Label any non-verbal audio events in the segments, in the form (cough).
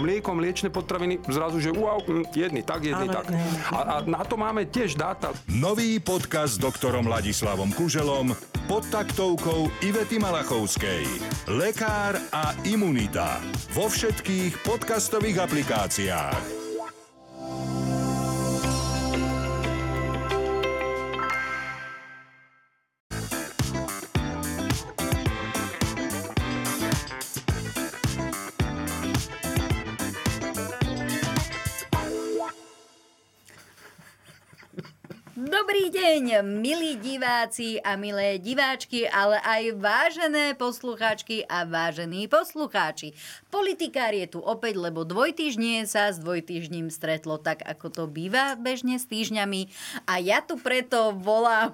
mlieko, mliečne potraviny, zrazu, že wow, hm, jedný tak, jedný Áno, tak. ne. A, a na to máme tiež dáta. Nový podcast s doktorom Ladislavom Kuželom pod taktovkou Ivety Malachovskej. Lekár a imunita. Vo všetkých podcastových aplikáciách. Deň, milí diváci a milé diváčky, ale aj vážené poslucháčky a vážení poslucháči. Politikár je tu opäť, lebo dvojtýždnie sa s dvojtýždním stretlo tak, ako to býva bežne s týždňami. A ja tu preto volám...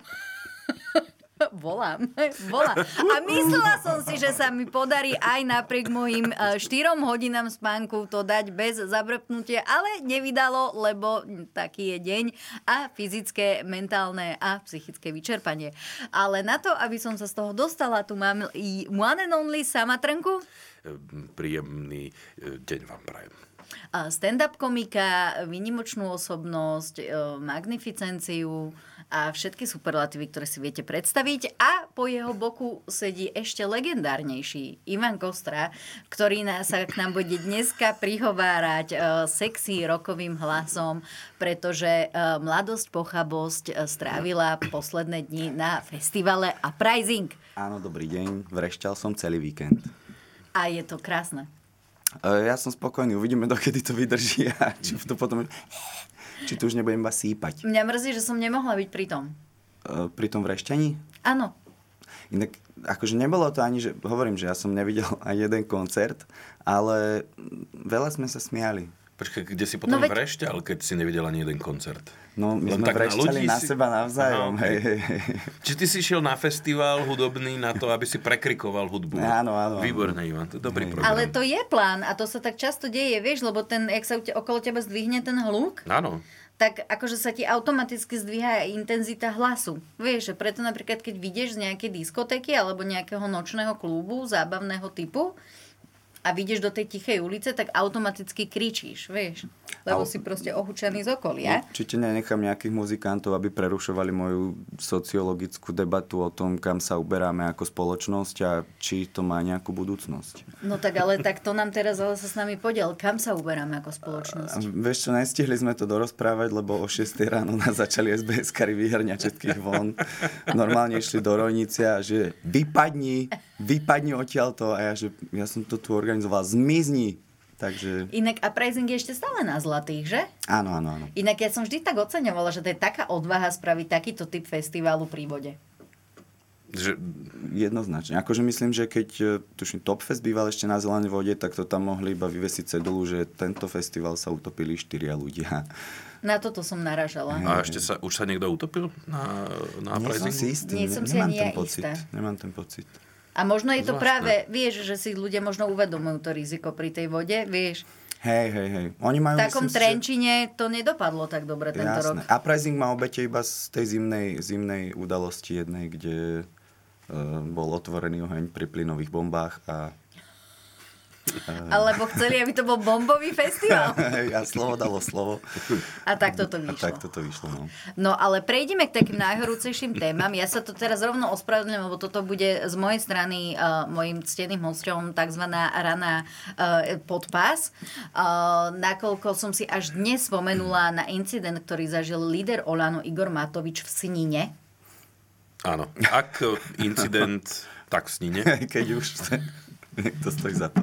(laughs) (laughs) Volám, (laughs) volám. A myslela som si, že sa mi podarí aj napriek mojim 4 hodinám spánku to dať bez zabrpnutia, ale nevydalo, lebo taký je deň a fyzické, mentálne a psychické vyčerpanie. Ale na to, aby som sa z toho dostala, tu mám i one and only Samatrnku, Príjemný e, deň vám prajem. stand-up komika, vynimočnú osobnosť, e, magnificenciu a všetky superlatívy, ktoré si viete predstaviť. A po jeho boku sedí ešte legendárnejší Ivan Kostra, ktorý sa k nám bude dneska prihovárať e, sexy rokovým hlasom, pretože e, Mladosť pochabosť e, strávila posledné dni na festivale Uprising. Áno, dobrý deň. Vrešťal som celý víkend. A je to krásne. Ja som spokojný, uvidíme, dokedy to vydrží a (laughs) či to potom... Či tu už nebudem iba sípať. Mňa mrzí, že som nemohla byť pri tom. E, Pri tom vrešťaní? Áno, Inak, akože nebolo to ani, že hovorím, že ja som nevidel (laughs) aj jeden koncert, ale veľa sme sa smiali. Počkaj, kde si potom No veď- vrešťal, keď si nevidel ani jeden koncert? No, my Len sme tak na vrešťali ľudí na, si- seba navzájom. Aha, hej, hej, hej. Či ty si šiel na festival hudobný na to, aby si prekrikoval hudbu? Áno, áno, áno. Výborné, Ivan, to je dobrý program. Ale to je plán a to sa tak často deje, vieš, lebo ten, jak sa okolo teba zdvihne ten hluk, Áno. tak akože sa ti automaticky zdvíha aj intenzita hlasu. Vieš, že preto napríklad, keď vidieš z nejakej diskotéky alebo nejakého nočného klubu zábavného typu a vidieš do tej tichej ulice, tak automaticky kričíš, vieš. Lebo Ale- si proste ohučený z okolia. Určite nenechám nejakých muzikantov, aby prerušovali moju sociologickú debatu o tom, kam sa uberáme ako spoločnosť a či to má nejakú budúcnosť. No tak ale tak to nám teraz ale sa s nami podiel. Kam sa uberáme ako spoločnosť? A Vieš čo, nestihli sme to dorozprávať, lebo o 6 ráno nás začali SBS-kari vyhrňať všetkých von. Normálne išli do Rojnice a že vypadni, vypadni odtiaľto. A ja, že ja som to tu organizoval, zmizni. Takže Inak Uprising je ešte stále na zlatých, že? áno, áno, áno. Inak ja som vždy tak oceňovala, že to je taká odvaha spraviť takýto typ festivalu pri vode. Že, Jednoznačne. Akože myslím, že keď e, tuším, Topfest býval ešte na zelenej vode, tak to tam mohli iba vyvesiť cedulu, že tento festival sa utopili štyria ľudia. Na toto som naražala. a ešte sa, už sa niekto utopil na, na Nie som si istý. Nie ne- som si nemám ani ten pocit. Nemám ten pocit. A možno je to Zvláštne. práve, vieš, že si ľudia možno uvedomujú to riziko pri tej vode, vieš. Hej, hej, hej. Oni majú, V takom myslím si, že- Trenčine to nedopadlo tak dobre tento Jasné. rok. Uprising má obete iba z tej zimnej, zimnej udalosti jednej, kde uh, bol otvorený oheň pri plynových bombách a (laughs) Alebo chceli, aby to bol bombový festival. (laughs) a slovo dalo slovo. A tak toto A vyšlo. tak toto vyšlo. No. No ale prejdeme k takým najhorúcejším témam. Ja sa to teraz rovno ospravedlňujem, lebo toto bude z mojej strany uh, mojim cteným hosťom tzv. rana uh, podpás. Uh, nakoľko som si až dnes spomenula na incident, ktorý zažil líder Olano Igor Matovič v Snine. Áno. Ak incident, tak v snine. (laughs) Keď už to stojí za to.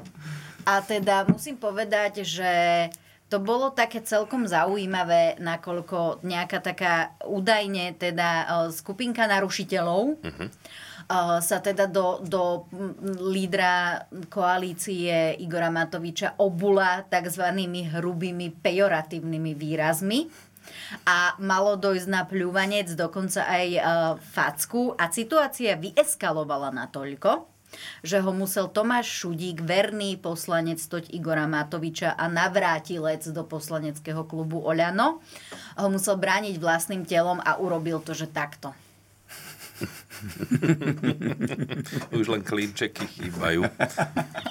A teda musím povedať, že to bolo také celkom zaujímavé, nakoľko nejaká taká údajne teda e, skupinka narušiteľov uh-huh. sa teda do, do lídra koalície Igora Matoviča obula tzv. hrubými pejoratívnymi výrazmi a malo dojsť na pľúvanec, dokonca aj e, facku a situácia vyeskalovala natoľko, že ho musel Tomáš Šudík, verný poslanec toť Igora Matoviča a navrátilec do poslaneckého klubu Oľano, ho musel brániť vlastným telom a urobil to, že takto. (laughs) Už len klinčeky chýbajú.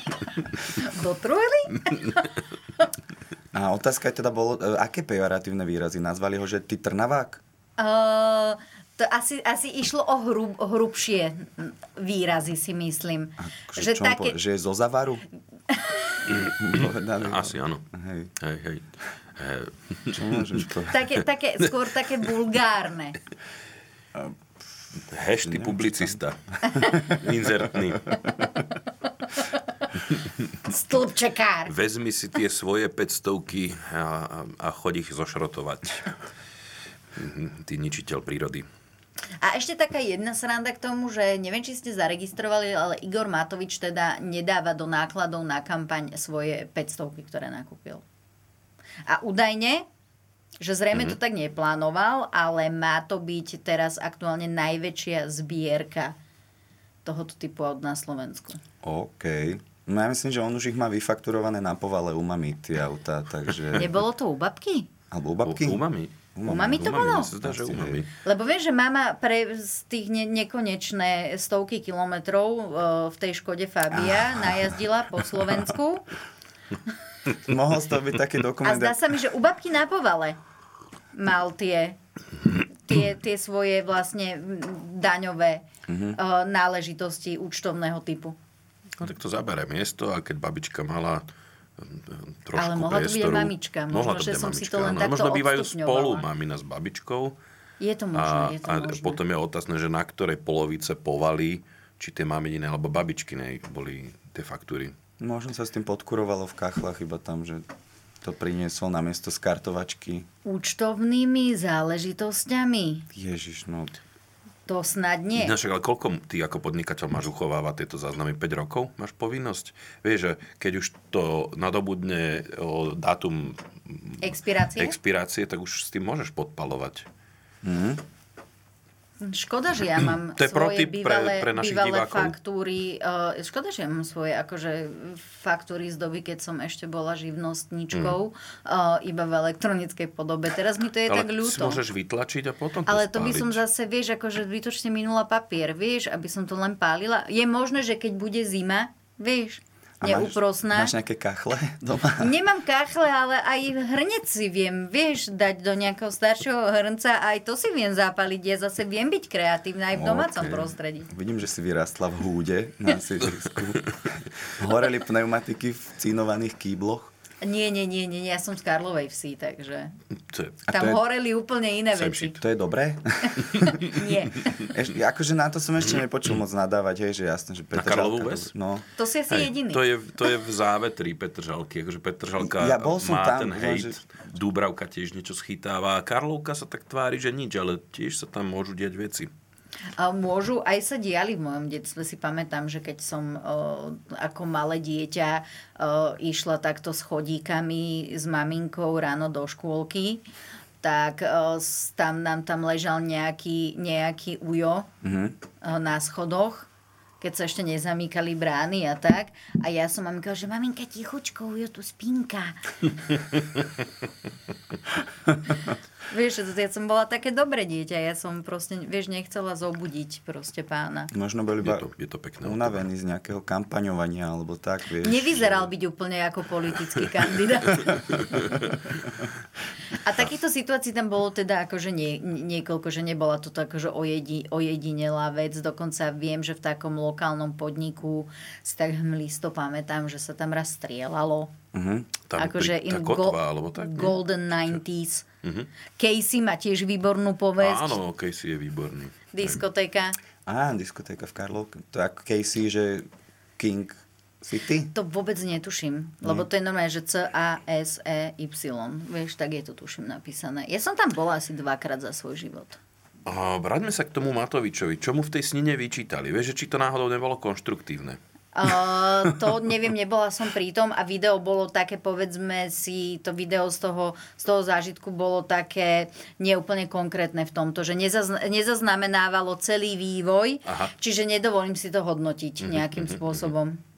(laughs) Dotrujeli? (laughs) A otázka je teda bolo, e, aké pejoratívne výrazy? Nazvali ho, že ty trnavák? Uh, to asi, asi išlo o hrub, hrubšie výrazy, si myslím. Že, že čo on také, povedal? že je zo zavaru? (laughs) Povedali. Asi áno. Hej. Hej, hej. Čo môžeš (laughs) také, také, skôr také vulgárne. Hešty publicista. (laughs) Inzertný. Stĺpčekár. Vezmi si tie svoje 500 a, a choď ich zošrotovať. Mhm, Ty ničiteľ prírody. A ešte taká jedna sranda k tomu, že neviem, či ste zaregistrovali, ale Igor Matovič teda nedáva do nákladov na kampaň svoje 500, ktoré nakúpil. A údajne, že zrejme Mhm. to tak neplánoval, ale má to byť teraz aktuálne najväčšia zbierka tohoto typu aut na Slovensku. OK. No ja myslím, že on už ich má vyfakturované na povale u mami, tie autá, takže... Nebolo to u babky? Alebo u babky? U, u mami. U mami to bolo? zdá, že. Lebo vieš, že mama pre z tých ne- nekonečné stovky kilometrov e, v tej Škode Fabia najazdila po Slovensku. (laughs) Mohol z toho byť taký A dokument. zdá sa mi, že u babky na povale mal tie, tie, tie svoje vlastne daňové Mhm. e, náležitosti účtovného typu. No tak to zabere miesto a keď babička mala trošku Ale mohla to byť aj mamička. Možno, mohla to že som si to mamička, len áno. takto Možno bývajú spolu mamina s babičkou. Je to možné, A, je to a možné. potom je otázne, že na ktorej polovice povaly, či tie maminine alebo babičkine boli tie faktúry. Možno sa s tým podkurovalo v kachlach, iba tam, že to priniesol na miesto z kartovačky. Účtovnými záležitosťami? Ježiš, no... To snad nie. Ináč, ale koľko ty ako podnikateľ máš uchovávať tieto záznamy? 5 rokov máš povinnosť? Vieš, že keď už to nadobudne o, dátum Expirácie? expirácie, tak už s tým môžeš podpalovať. Škoda, že ja mám To je svoje pre- bývalé, pre našich bývalé divákov. faktúry. Uh, škoda, že ja mám svoje akože, faktúry z doby, keď som ešte bola živnostníčkou, uh, iba v elektronickej podobe. Teraz mi to je Mm. Ale tak ľúto. môžeš vytlačiť a potom to Ale to by spáliť. som zase, vieš, akože zbytočne minula papier, vieš, aby som to len pálila. Je možné, že keď bude zima, vieš, A máš, neúprosná. máš nejaké kachle (laughs) doma? Nemám kachle, ale aj hrnec si viem, vieš, dať do nejakého staršieho hrnca, aj to si viem zapaliť. Ja zase viem byť kreatívna aj v domácom OK. prostredí. Vidím, že si vyrastla v húde na sídlisku. (laughs) Horeli pneumatiky v cínovaných kýbloch. Nie, nie, nie, nie, ja som z Karlovej vsi, takže To je, tam to je- horeli úplne iné veci. shit. To je dobré? (laughs) Nie. Eš, akože na to som ešte nepočul moc nadávať, hej, že jasné, že Na Petržalka... Karlovú ves? No, To si asi hej, jediný. to, je, to je v závetri Petržalky. Akože Petržalka Ja bol som má tam, ten hejt. že- Dúbravka tiež niečo schytáva. A Karlovka sa tak tvári, že nič, ale tiež sa tam môžu diať veci. A môžu, aj sa diali v mojom detstve, si pamätám, že keď som ako malé dieťa išla takto s chodíkami s maminkou ráno do škôlky, tak tam nám tam ležal nejaký, nejaký ujo Mhm. o, na schodoch keď sa ešte nezamýkali brány a tak. A ja som maminka, že maminka, tichučko, ujo tu spinka. (laughs) vieš, ja som bola také dobré dieťa, ja som proste, vieš, nechcela zobudiť proste pána. možno bol Je iba to, je to pekné. unavený z nejakého kampaňovania, alebo tak, vieš. Nevyzeral byť úplne ako politický kandidát. A takýchto situácií tam bolo teda akože nie, niekoľko, že nebola to akože ojedi, ojedinelá vec. Dokonca viem, že v takom lokálnom podniku si tak hmlisto pamätám, že sa tam raz strieľalo. Mhm. Tam akože pri- in kotva, alebo tak? Golden 90s. Casey má tiež výbornú povesť. Áno, Casey je výborný. Diskotéka. Á, diskotéka v Karlovke. To je ako Casey, že King City. To vôbec netuším, lebo to je normálne, že C-A-S-E-Y. Vieš, tak je to tuším napísané. Ja som tam bola asi dvakrát za svoj život. A vráťme sa k tomu Matovičovi. Čo mu v tej snine vyčítali? Vieš, že či to náhodou nebolo konštruktívne? Uh, to neviem, nebola som pri tom a video bolo také, povedzme si, to video z toho, z toho zážitku bolo také neúplne konkrétne v tomto, že nezazn- nezaznamenávalo celý vývoj, Aha. čiže nedovolím si to hodnotiť nejakým spôsobom.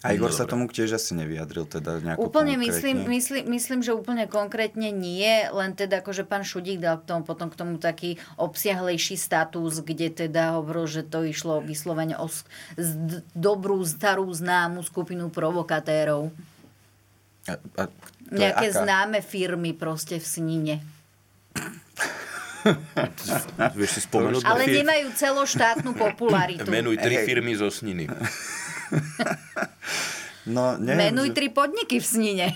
A Igor No, sa tomu tiež asi nevyjadril, teda nejako Úplne konkrétne. myslím, myslím, myslím, že úplne konkrétne nie, len teda akože pán Šudík dal k tomu, potom k tomu taký obsiahlejší status, kde teda hovoril, že to išlo vyslovene o dobrú, starú, známu skupinu provokatérov. A, a Nejaké aká? známe firmy proste v Snine. Vieš si spomenúť? Ale nemajú celoštátnu popularitu. Menuj tri firmy zo Sniny. (laughs) (laughs) No, neviem, Menuj že- tri podniky v Snine.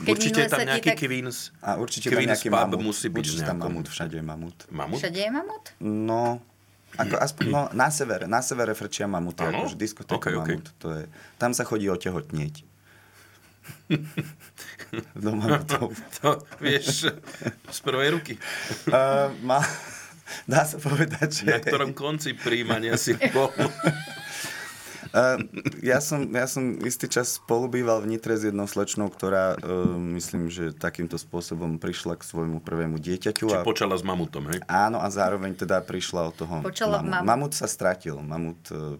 Keď Určite je tam nejaký tak- Queens. A určite tam Queens nejaký pub mamut. musí byť určite tam mamut, všade je mamut. Mamut? Všade je mamut? No, ako aspoň, no, na severe, na severe frčia mamuty, Áno? akože diskotéka Ok, ok. mamut. To je, tam sa chodí otehotnieť. (laughs) Do mamutov. To vieš z prvej ruky. (laughs) Uh, má, dá sa povedať, že... Na ktorom konci príjmania si bol. Uh, ja, som, ja som istý čas spolubýval v Nitre s jednou slečnou, ktorá uh, myslím, že takýmto spôsobom prišla k svojmu prvému dieťaťu. Či A, počala s mamutom, hej? áno, a zároveň teda prišla od toho Počala mamut. mamut. Mamut sa stratil. Mamut, uh,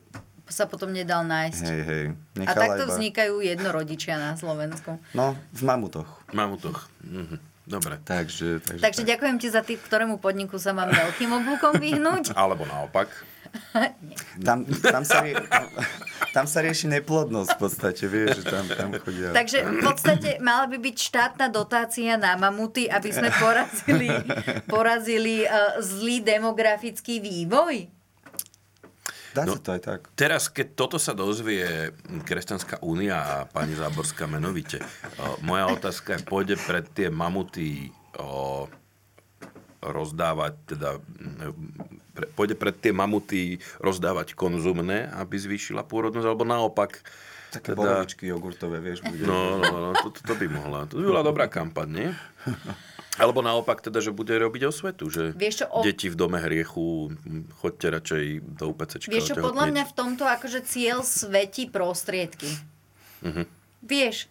Sa potom nedal nájsť. hej, hej. A takto iba- vznikajú jednorodičia na Slovensku. No, v mamutoch. Mamutoch. Mhm. Dobre. Takže, takže, Takže tak. ďakujem ti za tým, ktorému podniku sa mám veľkým oblúkom vyhnúť. Alebo naopak. (laughs) Tam, tam, sa rie, tam sa rieši neplodnosť v podstate, vieš, že tam, tam chodia. Takže v podstate mala by byť štátna dotácia na mamuty, aby sme (laughs) porazili, porazili uh, zlý demografický vývoj. Dá No. sa to aj tak. Teraz, keď toto sa dozvie Kresťanská únia a pani Záborská menovite, o, moja otázka je, pôjde pred tie mamuty o, rozdávať, teda, pre, pôjde pred tie mamuty rozdávať konzumné, aby zvýšila pôrodnosť, alebo naopak, Také teda- borovičky jogurtové, vieš, bude. No, no, no, to, to, to by mohla. To by bola dobrá kampaň, nie? (laughs) Alebo naopak teda, že bude robiť osvetu, že Vieš čo, o- deti v dome hriechu, choďte radšej do UPCčka. Vieš čo, podľa mňa v tomto akože cieľ svetí prostriedky. Mhm. Vieš,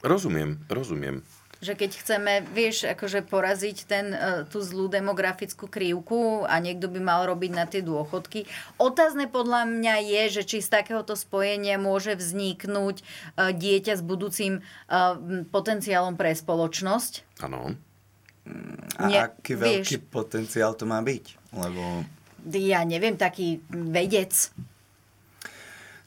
Rozumiem, rozumiem. Že keď chceme, vieš, akože poraziť ten, e, tú zlú demografickú krivku a niekto by mal robiť na tie dôchodky. Otázne podľa mňa je, že či z takéhoto spojenia môže vzniknúť e, dieťa s budúcim e, potenciálom pre spoločnosť. Áno. A Nie, aký vieš. veľký potenciál to má byť? Lebo... Ja neviem, taký vedec.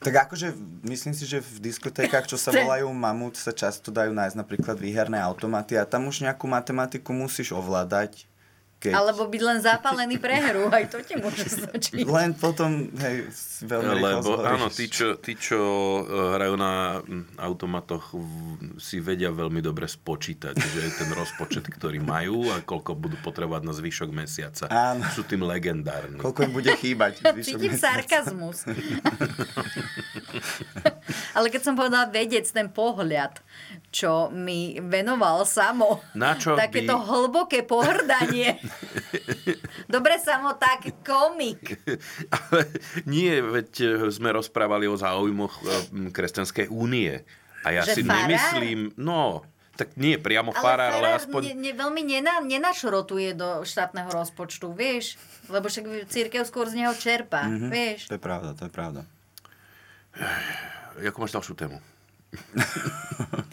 Tak akože myslím si, že v diskotékach, čo sa volajú mamut, sa často dajú nájsť napríklad výherné automaty a tam už nejakú matematiku musíš ovládať. Keď... Alebo byť len zapálený pre hru, aj to ti môže stačiť. Len potom, hej, veľmi Lebo zhoríš. áno, tí čo, tí, čo eh, hrajú na automatoch, si vedia veľmi dobre spočítať, že ten rozpočet, ktorý majú a koľko budú potrebovať na zvyšok mesiaca. Áno. Sú tým legendárni. Koľko im bude chýbať. Cítim mesiaca. sarkazmus. Ale keď som povedala vedec, ten pohľad, čo mi venoval samo, Na čo takéto by- hlboké pohrdanie. Dobre, samo tak komik. Ale nie, veď eh, sme rozprávali o záujmoch eh, Kresťanskej únie. A ja Že si farár? nemyslím, no, tak nie priamo Ale farár, ale Ferrer aspoň... ne, ne, veľmi nena, nenašrotuje do štátneho rozpočtu, vieš? Lebo však církev skôr z neho čerpá, Mhm. mm-hmm. vieš? To je pravda, to je pravda. Ako máš ďalšiu tému?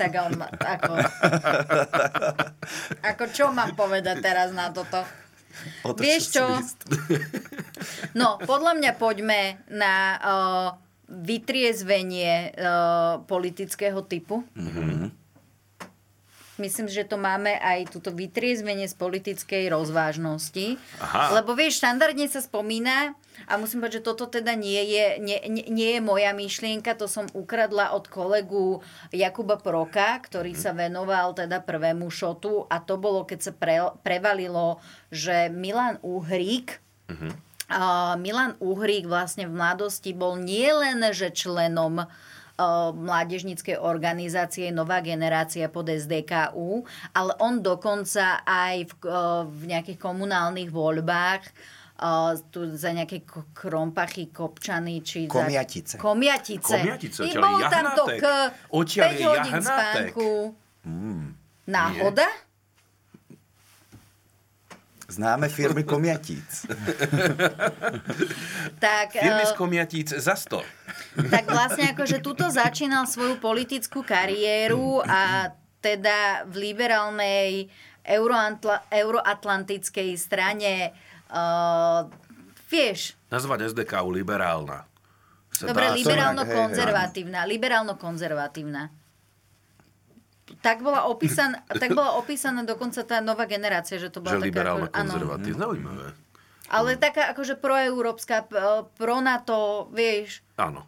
Tak on ma, ako... ako čo mám povedať teraz na toto? Otoč Vieš čo? No, podľa mňa poďme na uh, vytriezvenie uh, politického typu. Mm-hmm. Myslím, že to máme aj túto vytriezvenie z politickej rozvážnosti. Aha. Lebo vieš, štandardne sa spomína, a musím povedať, že toto teda nie je, nie, nie, je moja myšlienka, to som ukradla od kolegu Jakuba Proka, ktorý sa venoval teda prvému šotu. A to bolo, keď sa pre, prevalilo, že Milan Uhrík, a Milan Uhrík vlastne v mladosti bol nielen že členom uh, mládežníckej organizácie Nová generácia pod SDKU, ale on dokonca aj v, uh, v nejakých komunálnych voľbách uh, tu za nejaké k- krompachy, kopčany, či Komiatice. Za, komiatice. Komiatice, I bol je tam to k Odtiaľ 5 je hodín jahnatek. spánku. Náhoda? Známe firmy komiatíc. (laughs) Tak, Firmy uh, z Komiatíc za 100. tak vlastne akože tuto začínal svoju politickú kariéru a teda v liberálnej euroatlantickej strane uh, vieš, Nazvať SDKU liberálna. Sa dobre, liberálno-konzervatívna, liberálno-konzervatívna. tak bola, opísan, (laughs) tak bola opísaná dokonca tá nová generácia, že to bola Že taká... liberálna ako- áno. konzervatív. Zaujímavé. Ale taká akože proeurópska, pro NATO, vieš. Áno.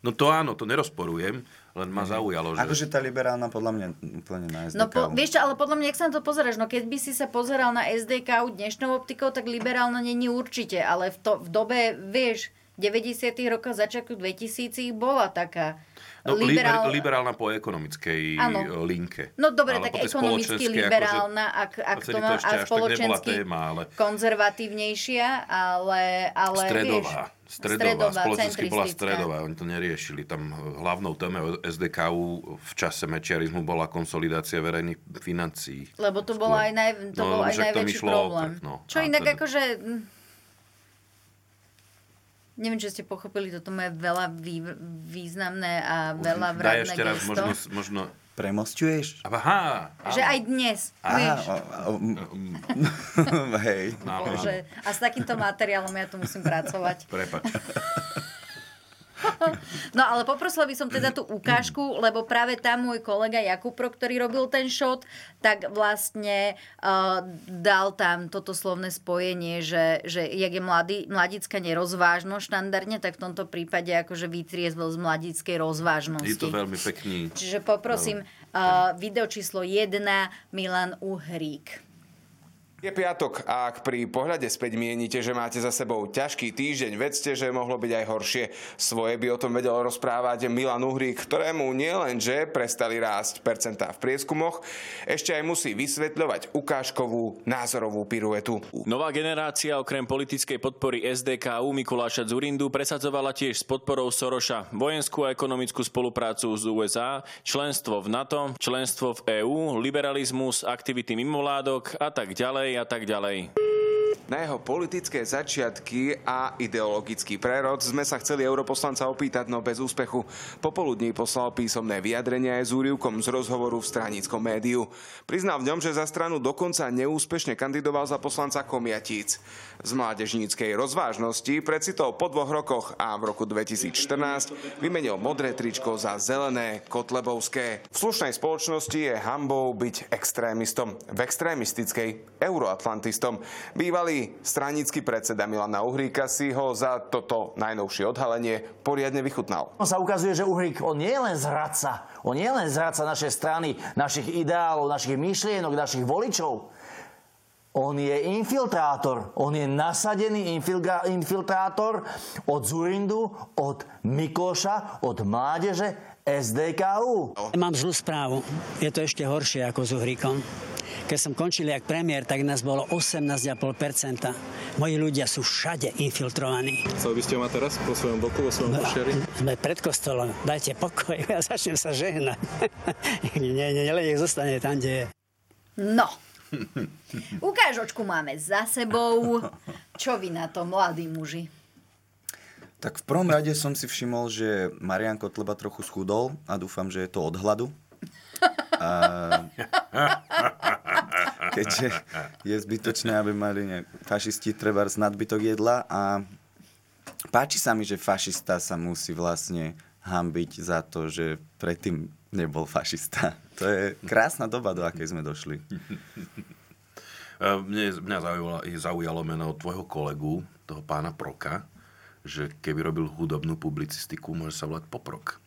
No to áno, to nerozporujem, len ma zaujalo, že... Akože tá liberálna podľa mňa úplne na SDK. No po, vieš čo, ale podľa mňa, ak sa na to pozeráš, no keď by si sa pozeral na SDK dnešnou optikou, tak liberálna není určite, ale v, to, v dobe, vieš, 90 rokov, začiatku 2000 bola taká No, liberál... liber, liberálna po ekonomickej Áno. e, linke. No dobre, Ale tak ekonomicky spoločenskej, liberálna, ak, ak vtedy to má, a spoločensky téma, ale- konzervatívnejšia, ale, ale Stredová. vieš, Stredová, spoločensky bola stredová, oni to neriešili. Tam hlavnou témou SDKU v čase mečiarizmu bola konsolidácia verejných financií. Lebo to Skôr. bol aj, naj, to No, bol aj najväčší problém. tak, no. Čo inak teda- akože... Neviem, či ste pochopili, toto má veľa vý, významné a veľa Daj vradné ešte raz, gesto. možno, možno... Premostuješ? Aha. Že aj dnes, Á, vieš. o, o, m- (laughs) hej. Bože. A s takýmto materiálom ja tu musím pracovať. Prepač. (laughs) (laughs) No ale poprosila by som teda tú ukážku, lebo práve tam môj kolega Jakubro, ktorý robil ten shot, tak vlastne uh, dal tam toto slovné spojenie, že, že jak je mladý, mladická nerozvážnosť štandardne, tak v tomto prípade akože vytriezvel z mladickej rozvážnosti. Je to veľmi pekný. Čiže poprosím uh, video číslo 1 Milan Uhrík. Je piatok a ak pri pohľade späť mienite, že máte za sebou ťažký týždeň, vedzte, že mohlo byť aj horšie. Svoje by o tom vedel rozprávať Milan Uhrík, ktorému nielenže prestali rásť percentá v prieskumoch, ešte aj musí vysvetľovať ukážkovú názorovú piruetu. Nová generácia okrem politickej podpory SDKU Mikuláša Zurindu presadzovala tiež s podporou Soroša vojenskú a ekonomickú spoluprácu s USA, členstvo v NATO, členstvo v EÚ, liberalizmus, aktivity mimovládok a tak ďalej a tak ďalej. Na jeho politické začiatky a ideologický prerod sme sa chceli europoslanca opýtať, no bez úspechu. Popoludní poslal písomné vyjadrenie aj s úrivkom z rozhovoru v stranickom médiu. Priznal v ňom, že za stranu dokonca neúspešne kandidoval za poslanca Komiatíc. Z mládežníckej rozvážnosti precitol po dvoch rokoch a v roku 2014 vymenil modré tričko za zelené kotlebovské. V slušnej spoločnosti je hambou byť extrémistom. V extrémistickej euroatlantistom. Bývalý stranický predseda Milana Uhríka si ho za toto najnovšie odhalenie poriadne vychutnal. On sa ukazuje, že Uhrík, on nie je len zradca. On nie je len zradca našej strany, našich ideálov, našich myšlienok, našich voličov. On je infiltrátor. On je nasadený infiltrátor od Zurindu, od Mikloša, od mládeže SDKU. Mám zlú správu. Je to ešte horšie ako s Uhríkom. Keď som končil jak premiér, tak nás bolo 18,5%. Moji ľudia sú všade infiltrovaní. Chcel by ste ho mať teraz po svojom boku, vo svojom košiari? Sme pred kostolom. Dajte pokoj, (laughs) ja začnem sa žehnať. (laughs) nie, nie, nie, nech zostane tam, kde je. No. Ukážočku máme za sebou. Čo vy na to, mladí muži? Tak v prvom rade som si všimol, že Marian Kotleba trochu schudol a dúfam, že je to od hladu. A... (laughs) Keďže je zbytočné, aby mali nejak fašisti treba z nadbytok jedla a páči sa mi, že fašista sa musí vlastne hambiť za to, že predtým nebol fašista. To je krásna doba, do akej sme došli. (laughs) Mne, mňa zaujalo, zaujalo meno tvojho kolegu, toho pána Proka, že keby robil hudobnú publicistiku, môže sa volať Poprok.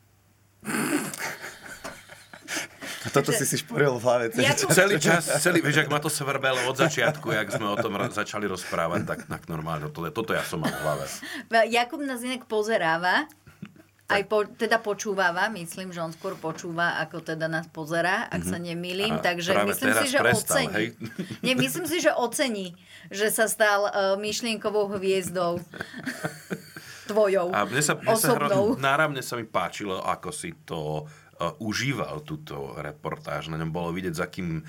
A toto si si šporil v hlave. celý Jakub- čas. Celý čas, celý, vieš, ak ma to svrbelo od začiatku, jak sme o tom začali rozprávať, tak, tak normálne, toto, toto ja som mal v hlave. Jakub nás inak pozeráva, aj po, teda počúvava, myslím, že on skôr počúva, ako teda nás pozerá, ak sa nemýlim, Mhm. A takže myslím si, že prestal, ocení. hej? Nie, myslím si, že ocení, že sa stal uh, myšlienkovou hviezdou (laughs) tvojou, A mne sa, mne sa hro, náramne sa mi páčilo, ako si to užíval túto reportáž. Na ňom bolo vidieť, za akým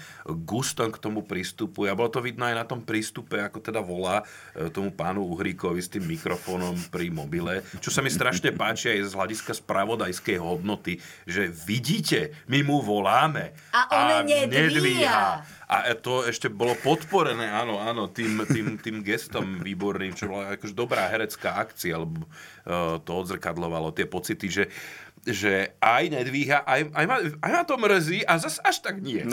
gustom k tomu prístupuje. A bolo to vidno aj na tom prístupe, ako teda volá uh, tomu pánu Uhríkovi s tým mikrofónom pri mobile. Čo sa mi strašne páči aj z hľadiska spravodajskej hodnoty, že vidíte, my mu voláme. A on nedvíha. A to ešte bolo podporené, áno, áno, tým, tým, tým gestom výborným, čo bola akože dobrá herecká akcia, lebo uh, to odzrkadlovalo tie pocity, že že aj nedvíha, aj, aj, ma, aj ma to mrzí a zas až tak nie.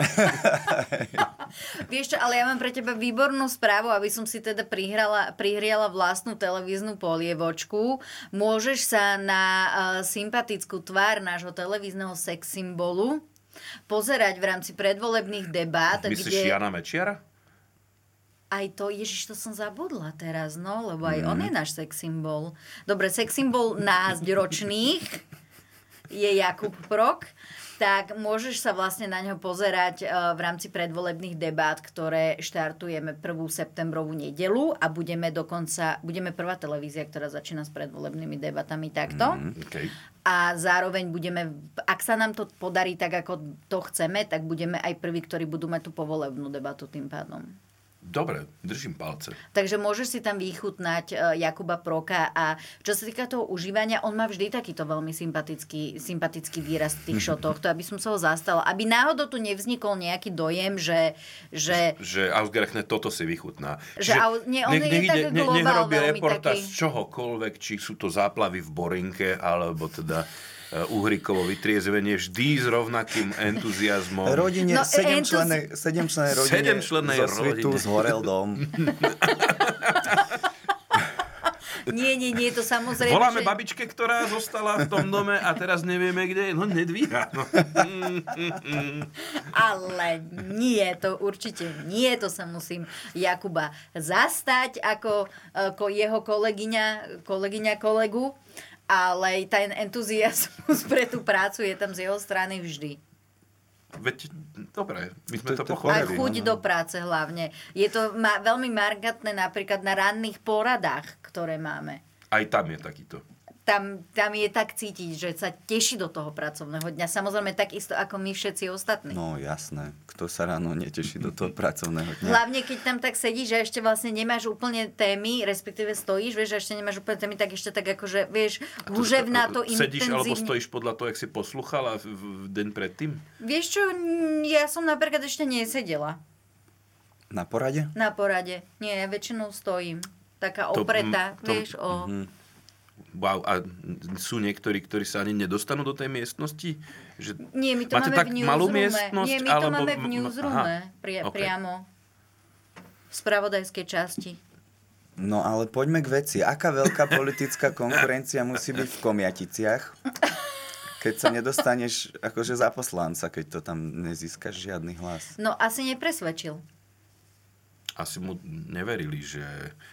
(laughs) Vieš čo, ale ja mám pre teba výbornú správu, aby som si teda prihrala, prihriala vlastnú televíznu polievočku. Môžeš sa na uh, sympatickú tvár nášho televízneho sex symbolu pozerať v rámci predvolebných debát. Myslíš kde... Jana Mečiara? Aj to, ježiš, to som zabudla teraz, no, lebo aj mm. on je náš sex symbol. Dobre, sex symbol nás ročných je Jakub Prok, tak môžeš sa vlastne na ňo pozerať uh, v rámci predvolebných debát, ktoré štartujeme 1. septembrovú nedelu a budeme dokonca, budeme prvá televízia, ktorá začína s predvolebnými debatami takto. Mm, okay. A zároveň budeme, ak sa nám to podarí tak, ako to chceme, tak budeme aj prví, ktorí budú mať tú povolebnú debatu tým pádom. Dobre, držím palce. Takže môžeš si tam vychutnať uh, Jakuba Proka a čo sa týka toho užívania, on má vždy takýto veľmi sympatický, sympatický výraz v tých (laughs) šotoch, to aby som sa ho zastala. Aby náhodou tu nevznikol nejaký dojem, že... Že, že Ausgerechne toto si vychutná. Že, že nie, on nech, je nech, tak ne, globál, nech robí reportáž taký... z čohokoľvek, či sú to záplavy v Borinke, alebo teda Uhrikovo vytriezvenie vždy s rovnakým entuziasmom. Rodine, no, sedemčlenej, entuzi... sedemčlenej rodine sedemčlenej zo svitu rodine. zhorel dom. (laughs) Nie, nie, nie, to samozrejme, Voláme že... babičke, ktorá zostala v tom dome a teraz nevieme, kde je. No, nedvíha. No. (laughs) Ale nie, to určite nie, to sa musím Jakuba zastať ako, ako jeho kolegyňa, kolegyňa kolegu ale ten entuziasmus (laughs) pre tú prácu je tam z jeho strany vždy. Veď, dobre, my sme to, to, pochopili. Aj chuť do práce hlavne. Je to ma, veľmi markantné napríklad na ranných poradách, ktoré máme. Aj tam je takýto tam, tam je tak cítiť, že sa teší do toho pracovného dňa. Samozrejme takisto ako my všetci ostatní. No jasné. Kto sa ráno neteší do toho pracovného dňa? Hlavne keď tam tak sedíš, že ešte vlastne nemáš úplne témy, respektíve stojíš, vieš, že ešte nemáš úplne témy, tak ešte tak akože, vieš, húževná to intenzívne. Sedíš alebo stojíš podľa toho, jak si posluchala v, v deň predtým? Vieš čo, ja som napríklad ešte nesedela. Na porade? Na porade. Nie, ja väčšinou stojím. Taká opretá, to, vieš, o... Mm-hmm Wow, a sú niektorí, ktorí sa ani nedostanú do tej miestnosti? Že Nie, my to máte máme tak v malú miestnosť? Nie, my to alebo... máme v newsroome pri, okay. priamo. V spravodajskej časti. No ale poďme k veci. Aká veľká politická (laughs) konkurencia musí byť v Komiaticiach? Keď sa nedostaneš akože za poslanca, keď to tam nezískaš žiadny hlas. No asi nepresvedčil asi mu neverili, že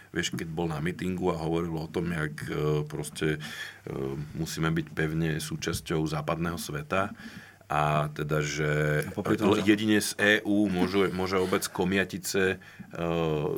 vieš, keď bol na mítingu a hovoril o tom, jak e, proste e, musíme byť pevne súčasťou západného sveta a teda, že tom, jedine z EÚ môže, môže obec Komiatice uh,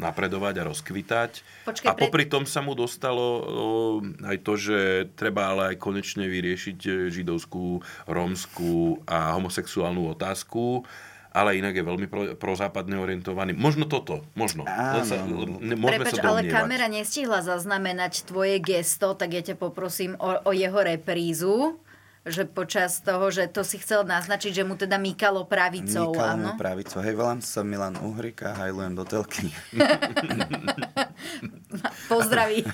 napredovať a rozkvitať. Počkej, a popri tom sa mu dostalo uh, aj to, že treba ale aj konečne vyriešiť židovskú, rómskú a homosexuálnu otázku ale inak je veľmi pro, prozápadne orientovaný. Možno toto, možno. Áno. Sa, môžeme Prepač, sa ale kamera nestihla zaznamenať tvoje gesto, tak ja ťa poprosím o, o jeho reprízu že počas toho, že to si chcel naznačiť, že mu teda mýkalo pravicou. Mýkalo mu pravicou. Hej, volám sa Milan Uhrika, hajlujem do telky. (laughs) Pozdraví.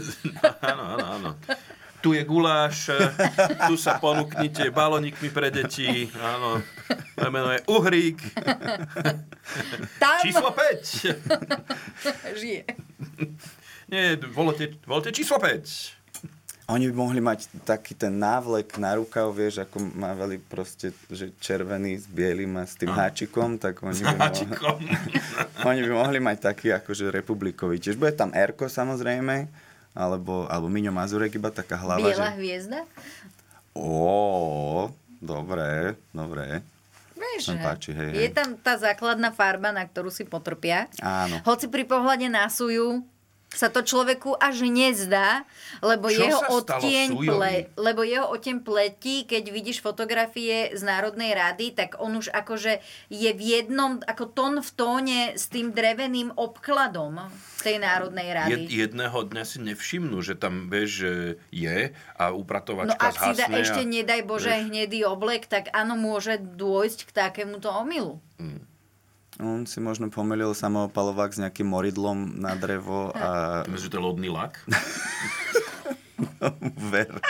(laughs) áno, áno, áno tu je guláš, tu sa ponúknite balónikmi pre deti, áno, moje meno je Uhrík. Tam... Číslo 5. Žije. Nie, volte, volte číslo 5. Oni by mohli mať taký ten návlek na rukav, vieš, ako mávali proste, že červený s bielým a s tým a. háčikom, tak oni by, mohli, (laughs) oni by mohli mať taký akože republikový. Tiež bude tam Erko samozrejme, alebo, alebo Miňo Mazurek, iba taká hlava. Biela že... hviezda? Ó, dobré, dobré. Vieš, páči, hej, hej. je tam tá základná farba, na ktorú si potrpia. Áno. Hoci pri pohľade na suju sa to človeku až nezdá, lebo Čo jeho odtieň ple, lebo jeho odtieň pletí, keď vidíš fotografie z Národnej rady, tak on už akože je v jednom, ako tón v tóne s tým dreveným obkladom tej Národnej rady. Jed, jedného dňa si nevšimnú, že tam, vieš, je a upratovačka No ak si a, ešte nedaj Bože vieš, hnedý oblek, tak áno, môže dôjsť k takémuto omylu. Hmm. On si možno pomýlil samoopalovák s nejakým moridlom na drevo a... Ty že to je lodný lak? (laughs) Ver.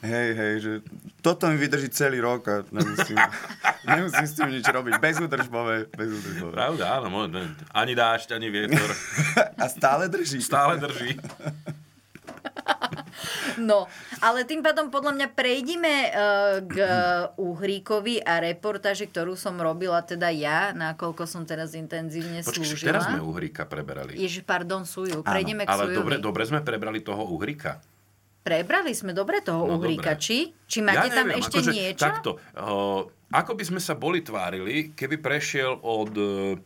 Hej, hej, že toto mi vydrží celý rok a nemusím, nemusím s tým nič robiť. Bezúdržbové, bezúdržbové. Pravda, áno. Ani dážď, ani vietor. (laughs) A stále drží. Stále drží. (laughs) No, ale tým pádom podľa mňa prejdime eh, k Uhríkovi a reportáži, ktorú som robila teda ja, nakoľko som teraz intenzívne Počkaj, však slúžila. teraz sme Uhríka preberali. Ježiš, pardon, Suju. Prejdeme k Ale Sujovi. dobre, dobre sme prebrali toho Uhrika. Prebrali sme dobre toho No, Uhríka, dobre. či? Či máte tam ešte akože, niečo? Takto, uh, ako by sme sa boli tvárili, keby prešiel od, uh,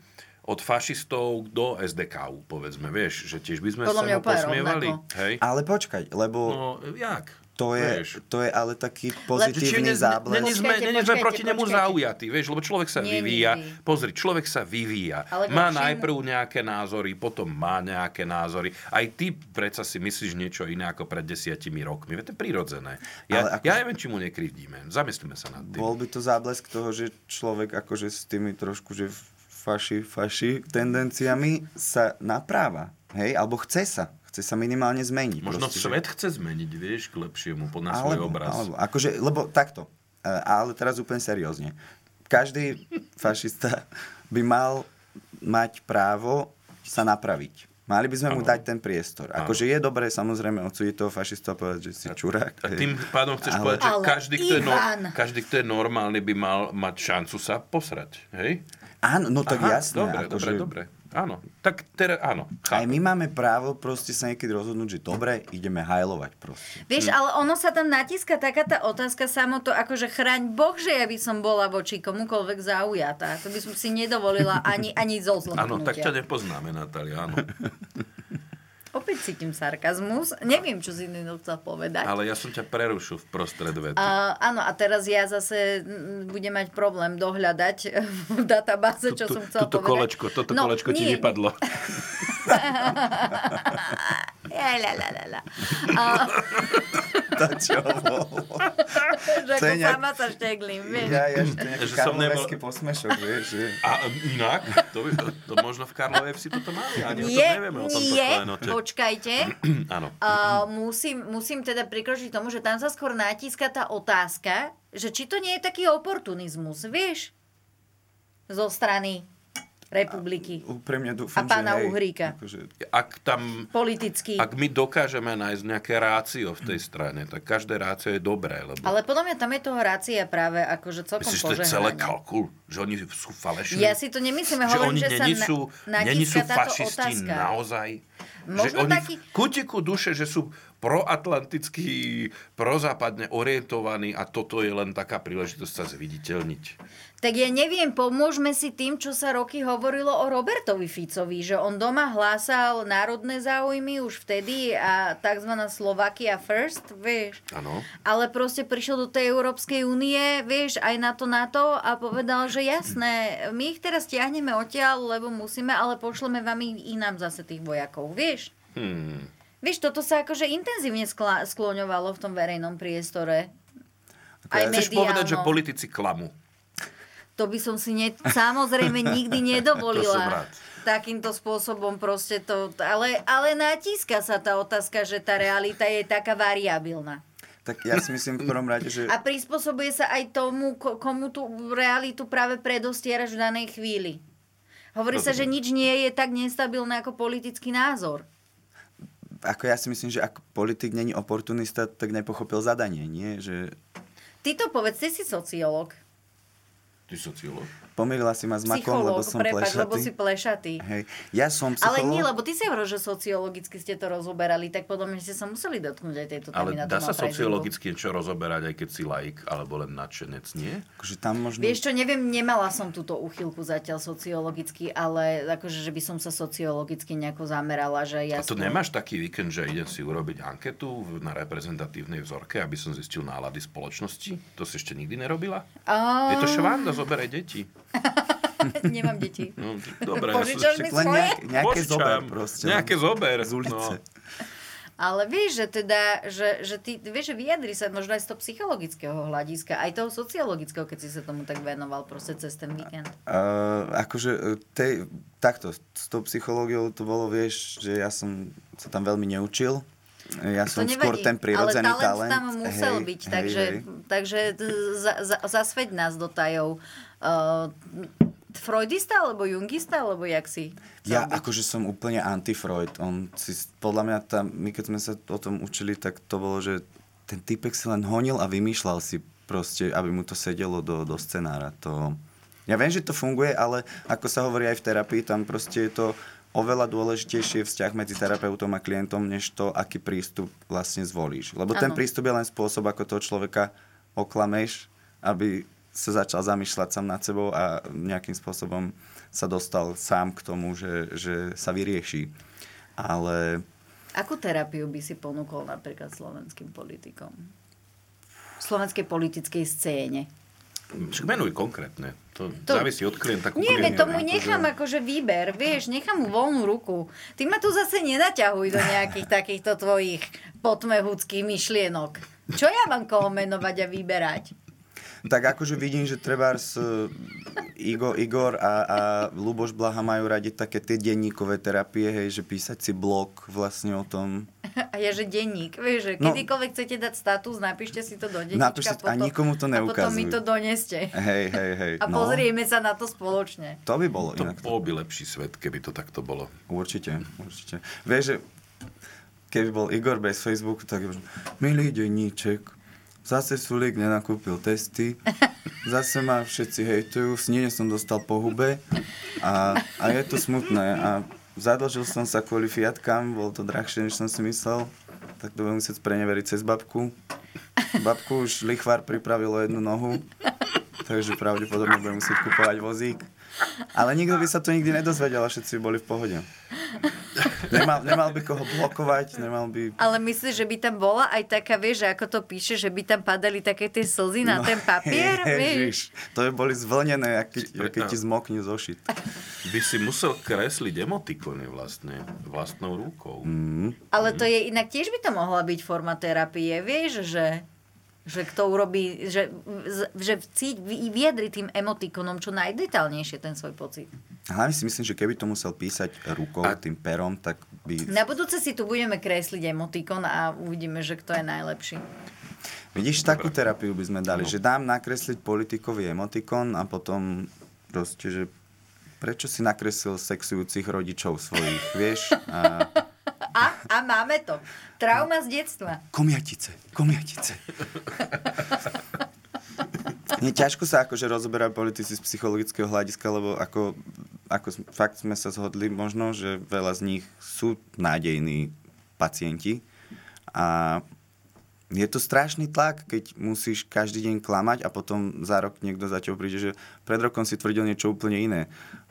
od fašistov do SDKU, povedzme, vieš, že tiež by sme Podľa sa mňa mu posmievali. rovnako. Hej? Ale počkaj, lebo No, jak? to, vieš. je, to je ale taký pozitívny ne- záblesk. Není sme, Počkajte, není sme počkajte, proti nemu zaujatí, vieš, lebo človek sa Nie, vyvíja. nikdy. Pozri, človek sa vyvíja. Ale má lepšiemu. najprv nejaké názory, potom má nejaké názory. Aj ty predsa si myslíš niečo iné ako pred desiatimi rokmi. To je prirodzené. Ja, Ale ako- ja neviem, či mu nekrivdíme. Zamyslíme sa nad tým. Bol by to záblesk toho, že človek akože s tými trošku, že faši, faši tendenciami sa napráva. Hej? Alebo chce sa. Chce sa minimálne zmeniť. Možno Proste, že- svet chce zmeniť, vieš, k lepšiemu, po- na svoj obraz. Alebo, akože, lebo takto, e, ale teraz úplne seriózne. Každý fašista by mal mať právo sa napraviť. Mali by sme mu Áno. dať ten priestor. Akože je dobré samozrejme odsúdiť toho fašistu a povedať, že si čurák. A tým pádom chceš Ale- povedať, že každý kto, je no, každý, kto je normálny, by mal mať šancu sa posrať. Hej? Áno, no tak Aha, jasné. Dobre, akože, dobre, dobre. Áno. Tak teraz, áno. Aj chápem. my máme právo proste sa niekedy rozhodnúť, že dobre, ideme hajlovať proste. Vieš, ale ono sa tam natíska taká tá otázka samo to, akože chraň Boh, že ja by som bola voči komukoľvek zaujatá. To by som si nedovolila ani, ani zo Áno, tak ťa nepoznáme, Natália, áno. (laughs) Opäť cítim sarkazmus. Neviem, čo si Nino chcel povedať. Ale ja som ťa prerušil v prostred vety. A, áno, a teraz ja zase mm, budem mať problém dohľadať v databáze, čo som chcela Toto povedať. kolečko, toto No, kolečko ti vypadlo. (laughs) La, la, la, la. (laughs) To čo bolo? Že ako je nejak- sama sa šteglím, vieš. Ja, ja, že to je nejaký Že som nebol- posmešok, vieš. Že... A inak, to, by, to, to možno v Karlovej vsi toto mali. Ani o tom nevieme o tomto nie, klenote. počkajte. (clears throat) Áno. Uh, musím, musím teda prikročiť tomu, že tam sa skôr natíska tá otázka, že či to nie je taký oportunizmus, vieš? Zo strany republiky. Úprimne dúfam, A pána že Uhríka. Akože, Ak tam Politicky. Ak my dokážeme nájsť nejaké rácio v tej strane, tak každé rácio je dobré, lebo... Ale podľa mňa tam je toho rácia práve akože celkom Myslíš, že to je celé kalkul? Že oni sú falešní? Ja si to nemyslím, že hovorím, oni že není na- sú, natíska není sú fašisti otázka. naozaj? Možno že oni taký- v kutiku duše, že sú proatlantickí, prozápadne orientovaní a toto je len taká príležitosť sa zviditeľniť. Tak ja neviem, pomôžme si tým, čo sa roky hovorilo o Robertovi Ficovi, že on doma hlásal národné záujmy už vtedy a tzv. Slovakia first, vieš. Áno. Ale proste prišiel do tej Európskej únie, vieš, aj na to na to a povedal, že jasné, my ich teraz stiahneme odtiaľ, lebo musíme, ale pošleme vám inám zase tých vojakov, vieš. Hmm. Vieš, toto sa akože intenzívne skla- skloňovalo v tom verejnom priestore. Aj Chceš povedať, že mediálno. politici klamu. To by som si ne, samozrejme nikdy (laughs) nedovolila. Takýmto spôsobom proste to... Ale, ale natíska sa tá otázka, že tá realita je taká variabilná. tak ja si myslím v prvom rade, že... A prispôsobuje sa aj tomu, ko- komu tú realitu práve predostieraš v danej chvíli. Hovorí sa, že nič nie je tak nestabilné ako politický názor. Ako ja si myslím, že ak politik není oportunista, tak nepochopil zadanie, nie? Že Ty to povedz, ty si sociológ. Ty sociológ? Pomýlila si ma s makom, lebo som prepáč, lebo plešatý. si plešatý. Hej. Ja som Ale psychológ. nie, lebo ty si hovoril, že sociologicky ste to rozoberali, tak podľa mňa ste sa museli dotknúť aj tejto témy Ale na dá sa sociologicky niečo rozoberať, aj keď si laik, alebo len nadšenec, nie? Akože tam možno... Vieš čo, neviem, nemala som túto uchylku zatiaľ sociologicky, ale akože, že by som sa sociologicky nejako zamerala, že ja... A to nemáš taký víkend, že idem si urobiť anketu na reprezentatívnej vzorke, aby som zistil nálady spoločnosti? To si ešte nikdy nerobila? A... Je to švanda, zoberaj deti. (laughs) Nemám deti. No, dobre, Požičaš mi svoje? nejak, nejaké Požičam. zober proste. Nejaké zober. Z ulice. No. Ale vieš, že teda, že, že ty, vieš, že vyjadri sa možno aj z toho psychologického hľadiska, aj toho sociologického, keď si sa tomu tak venoval proste cez ten víkend. Uh, akože uh, tej, takto, s tou psychológiou to bolo, vieš, že ja som sa tam veľmi neučil. Ja som to skôr nevadí, ten prirodzený ale talent, talent. tam musel hej, byť, hej, takže, hej. takže za, za, zasveď nás do tajov. Uh, Freudista alebo Jungista, alebo jak si? Ja byť? akože som úplne anti-Freud. On si, podľa mňa tam, my keď sme sa o tom učili, tak to bolo, že ten typek si len honil a vymýšľal si proste, aby mu to sedelo do, do scenára. To... Ja viem, že to funguje, ale ako sa hovorí aj v terapii, tam proste je to oveľa dôležitejšie vzťah medzi terapeutom a klientom, než to, aký prístup vlastne zvolíš. Lebo ten Áno. prístup je len spôsob, ako toho človeka oklameš, aby sa začal zamýšľať sám nad sebou a nejakým spôsobom sa dostal sám k tomu, že, že sa vyrieši. Ale Akú terapiu by si ponúkol napríklad slovenským politikom? V slovenskej politickej scéne. Však menuj konkrétne. To, To- závisí od klienta. Nie, veď klientovi. tomu nechám akože výber, vieš, nechám mu voľnú ruku. Ty ma tu zase nenaťahuj do nejakých (laughs) takýchto tvojich potmehúckých myšlienok. Čo ja mám koho menovať a vyberať? Tak akože vidím, že trebárs e, Igor, Igor a, a Luboš Blaha majú radi také tie denníkové terapie, hej, že písať si blog vlastne o tom. A ja, že denník, vieš, že No. kedykoľvek chcete dať status, napíšte si to do denníčka. Napíšte- a nikomu to A potom mi to doneste. Hej, hej, hej. A pozrieme sa na to spoločne. To by bolo To inak. bol by lepší svet, keby to takto bolo. Určite, určite. Vieš, že keby bol Igor bez Facebooku, tak by milý denníček, zase Sulík nenakúpil testy, (laughs) zase ma všetci hejtujú, snine som dostal po hube a, a je to smutné. A zadlžil som sa kvôli fiatkám, bolo to drahšie, než som si myslel, tak to budem musieť preneveriť cez babku. Babku už lichvár pripravilo jednu nohu, takže pravdepodobne budem musieť kupovať vozík. Ale nikto by sa to nikdy nedozvedel a všetci boli v pohode. (laughs) Nemal, nemal by koho blokovať, nemal by... Ale myslíš, že by tam bola aj taká, vieš, že ako to píše, že by tam padali také tie slzy na ten papier, (laughs) vieš? Ježiš, to by boli zvlnené, ak keď, Či- keď ti zmokne zošit. By si musel kresliť emotikony vlastne vlastnou rukou. Ale to je inak, tiež by to mohla byť forma terapie, vieš, že že kto urobí, že, že cíť, vyjadri tým emotikonom čo najdetálnejšie ten svoj pocit. Hlavne si myslím, že keby to musel písať rukou, A- tým perom, tak by... Na budúce si tu budeme kresliť emotikon a uvidíme, že kto je najlepší. Vidíš, takú terapiu by sme dali, že dám nakresliť politikový emotikon a potom proste, že prečo si nakreslil sexujúcich rodičov svojich, vieš? A A, a máme to. Trauma z detstva. komiatice, komiatice. Nie, ťažko sa akože rozoberajú politici z psychologického hľadiska, lebo ako, ako fakt sme sa zhodli možno, že veľa z nich sú nádejní pacienti a je to strašný tlak, keď musíš každý deň klamať a potom za rok niekto za tebou príde, že pred rokom si tvrdil niečo úplne iné.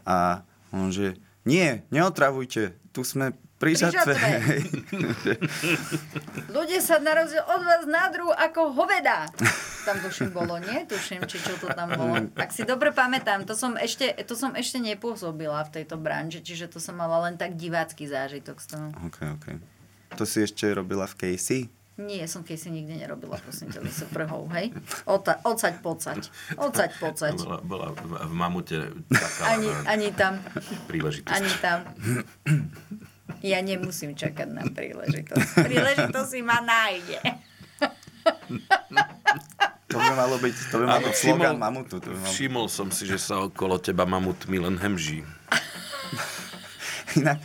A on, že nie, neotravujte, tu sme pri žatve. (laughs) Ľudia sa na rozdiel od vás nádru ako hoveda. Tam tuším bolo, nie? Tuším, či čo to tam bolo. Ak si dobre pamätám, to som ešte, to som ešte nepôsobila v tejto branži, čiže to som mala len tak divácky zážitok z toho. OK, OK. To si ešte robila v Casey? Nie, som keď si nikdy nerobila, prosím ťa, sa prhou, hej? Ota, ocať, pocať. Ocať, pocať. Bola, bola v, v mamute čakala Ani, na ani tam, príležitosť. ani tam. (clears throat) Ja nemusím čakať na príležitosť. (laughs) Príležitosť si ma nájde. To by malo byť, to by mal Áno, byť slogan všimol- mamutu. To by mal... Všimol som si, že sa okolo teba mamutmi len hemží. Inak,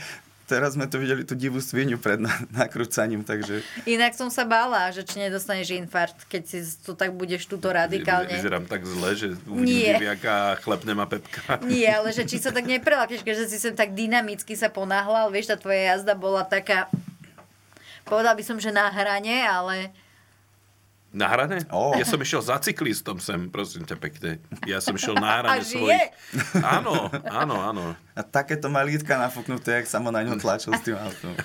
teraz sme tu videli tú divú svinu pred na- nakrúcaním, takže Inak som sa bála, že či nedostaneš infarkt, keď si tu tak budeš túto radikálne. Vyzerám tak zle, že Nie. uvidím diviaka a chlepne ma Pepka. Nie, ale že (laughs) či sa tak neprelákneš, keďže si sem tak dynamicky sa ponáhľal, vieš, tá tvoja jazda bola taká, povedal by som, že na hrane, ale Na hrane? Ó. Ja som išiel za cyklistom sem, prosím ťa pekne. Ja som išiel na hrane svojich... Áno, áno, áno. a takéto malítka nafúknuté, jak sa mu na ňom tlačil s tým autom. (laughs)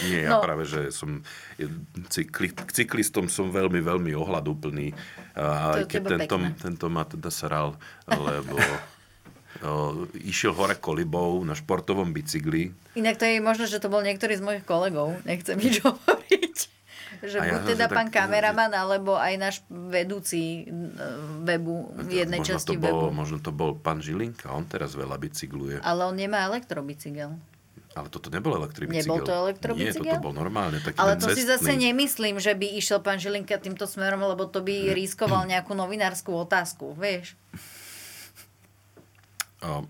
Nie, ja No. práve, že som cykli, k cyklistom som veľmi, veľmi ohľadúplný. A To je aj keď tento, pekné. tento ma teda sral, lebo išiel hore kolibou na športovom bicykli. inak to je možno, že to bol niektorý z mojich kolegov, nechcem nič (laughs) hovoriť. Že A buď teda tak- pán kameraman, alebo aj náš vedúci e, webu, v jednej možno časti to bol, webu. Možno to bol pán Žilinka, on teraz veľa bicykluje. Ale on nemá elektrobicykel. Ale toto nebol elektrobicykel. Nebol to elektrobicykel? Nie, toto bol normálne taký Ale to si zase cestný. nemyslím, že by išiel pán Žilinka týmto smerom, lebo to by riskoval nejakú novinárskú otázku, vieš. A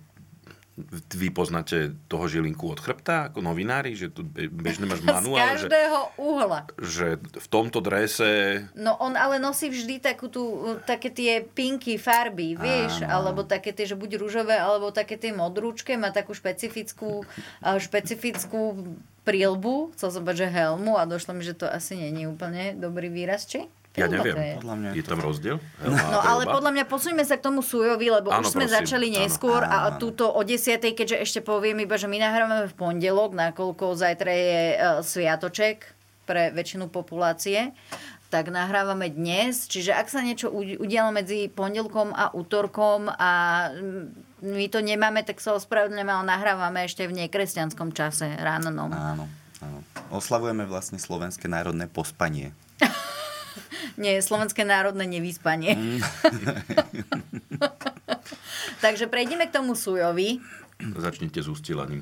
vy poznáte toho Žilinku od chrbta ako novinári, že tu be- bežne máš (laughs) Z manuál, že, každého uhla. že v tomto drese No on ale nosí vždy takú tú, také tie pinky farby, vieš, alebo také tie, že buď rúžové, alebo také tie modrúčke, má takú špecifickú, špecifickú prílbu, chcel som povedať, že helmu a došlo mi, že to asi není úplne dobrý výraz, či? Ja neviem, to je. Podľa mňa je tam rozdiel? No ale podľa mňa posuňme sa k tomu Sujovi, lebo Áno, už sme prosím, začali áno. neskôr a túto o 10. keďže ešte poviem iba, že my nahrávame v pondelok, nakoľko zajtra je uh, sviatoček pre väčšinu populácie, tak nahrávame dnes. Čiže ak sa niečo udialo medzi pondelkom a útorkom a mm, my to nemáme, tak sa ospravedlňujeme, ale nahrávame ešte v nekresťanskom čase ráno. Áno, áno. Oslavujeme vlastne slovenské národné pospanie. Nie, slovenské národné nevyspanie. (laughs) Takže prejdeme k tomu Sujovi. Začnite s ústilaním.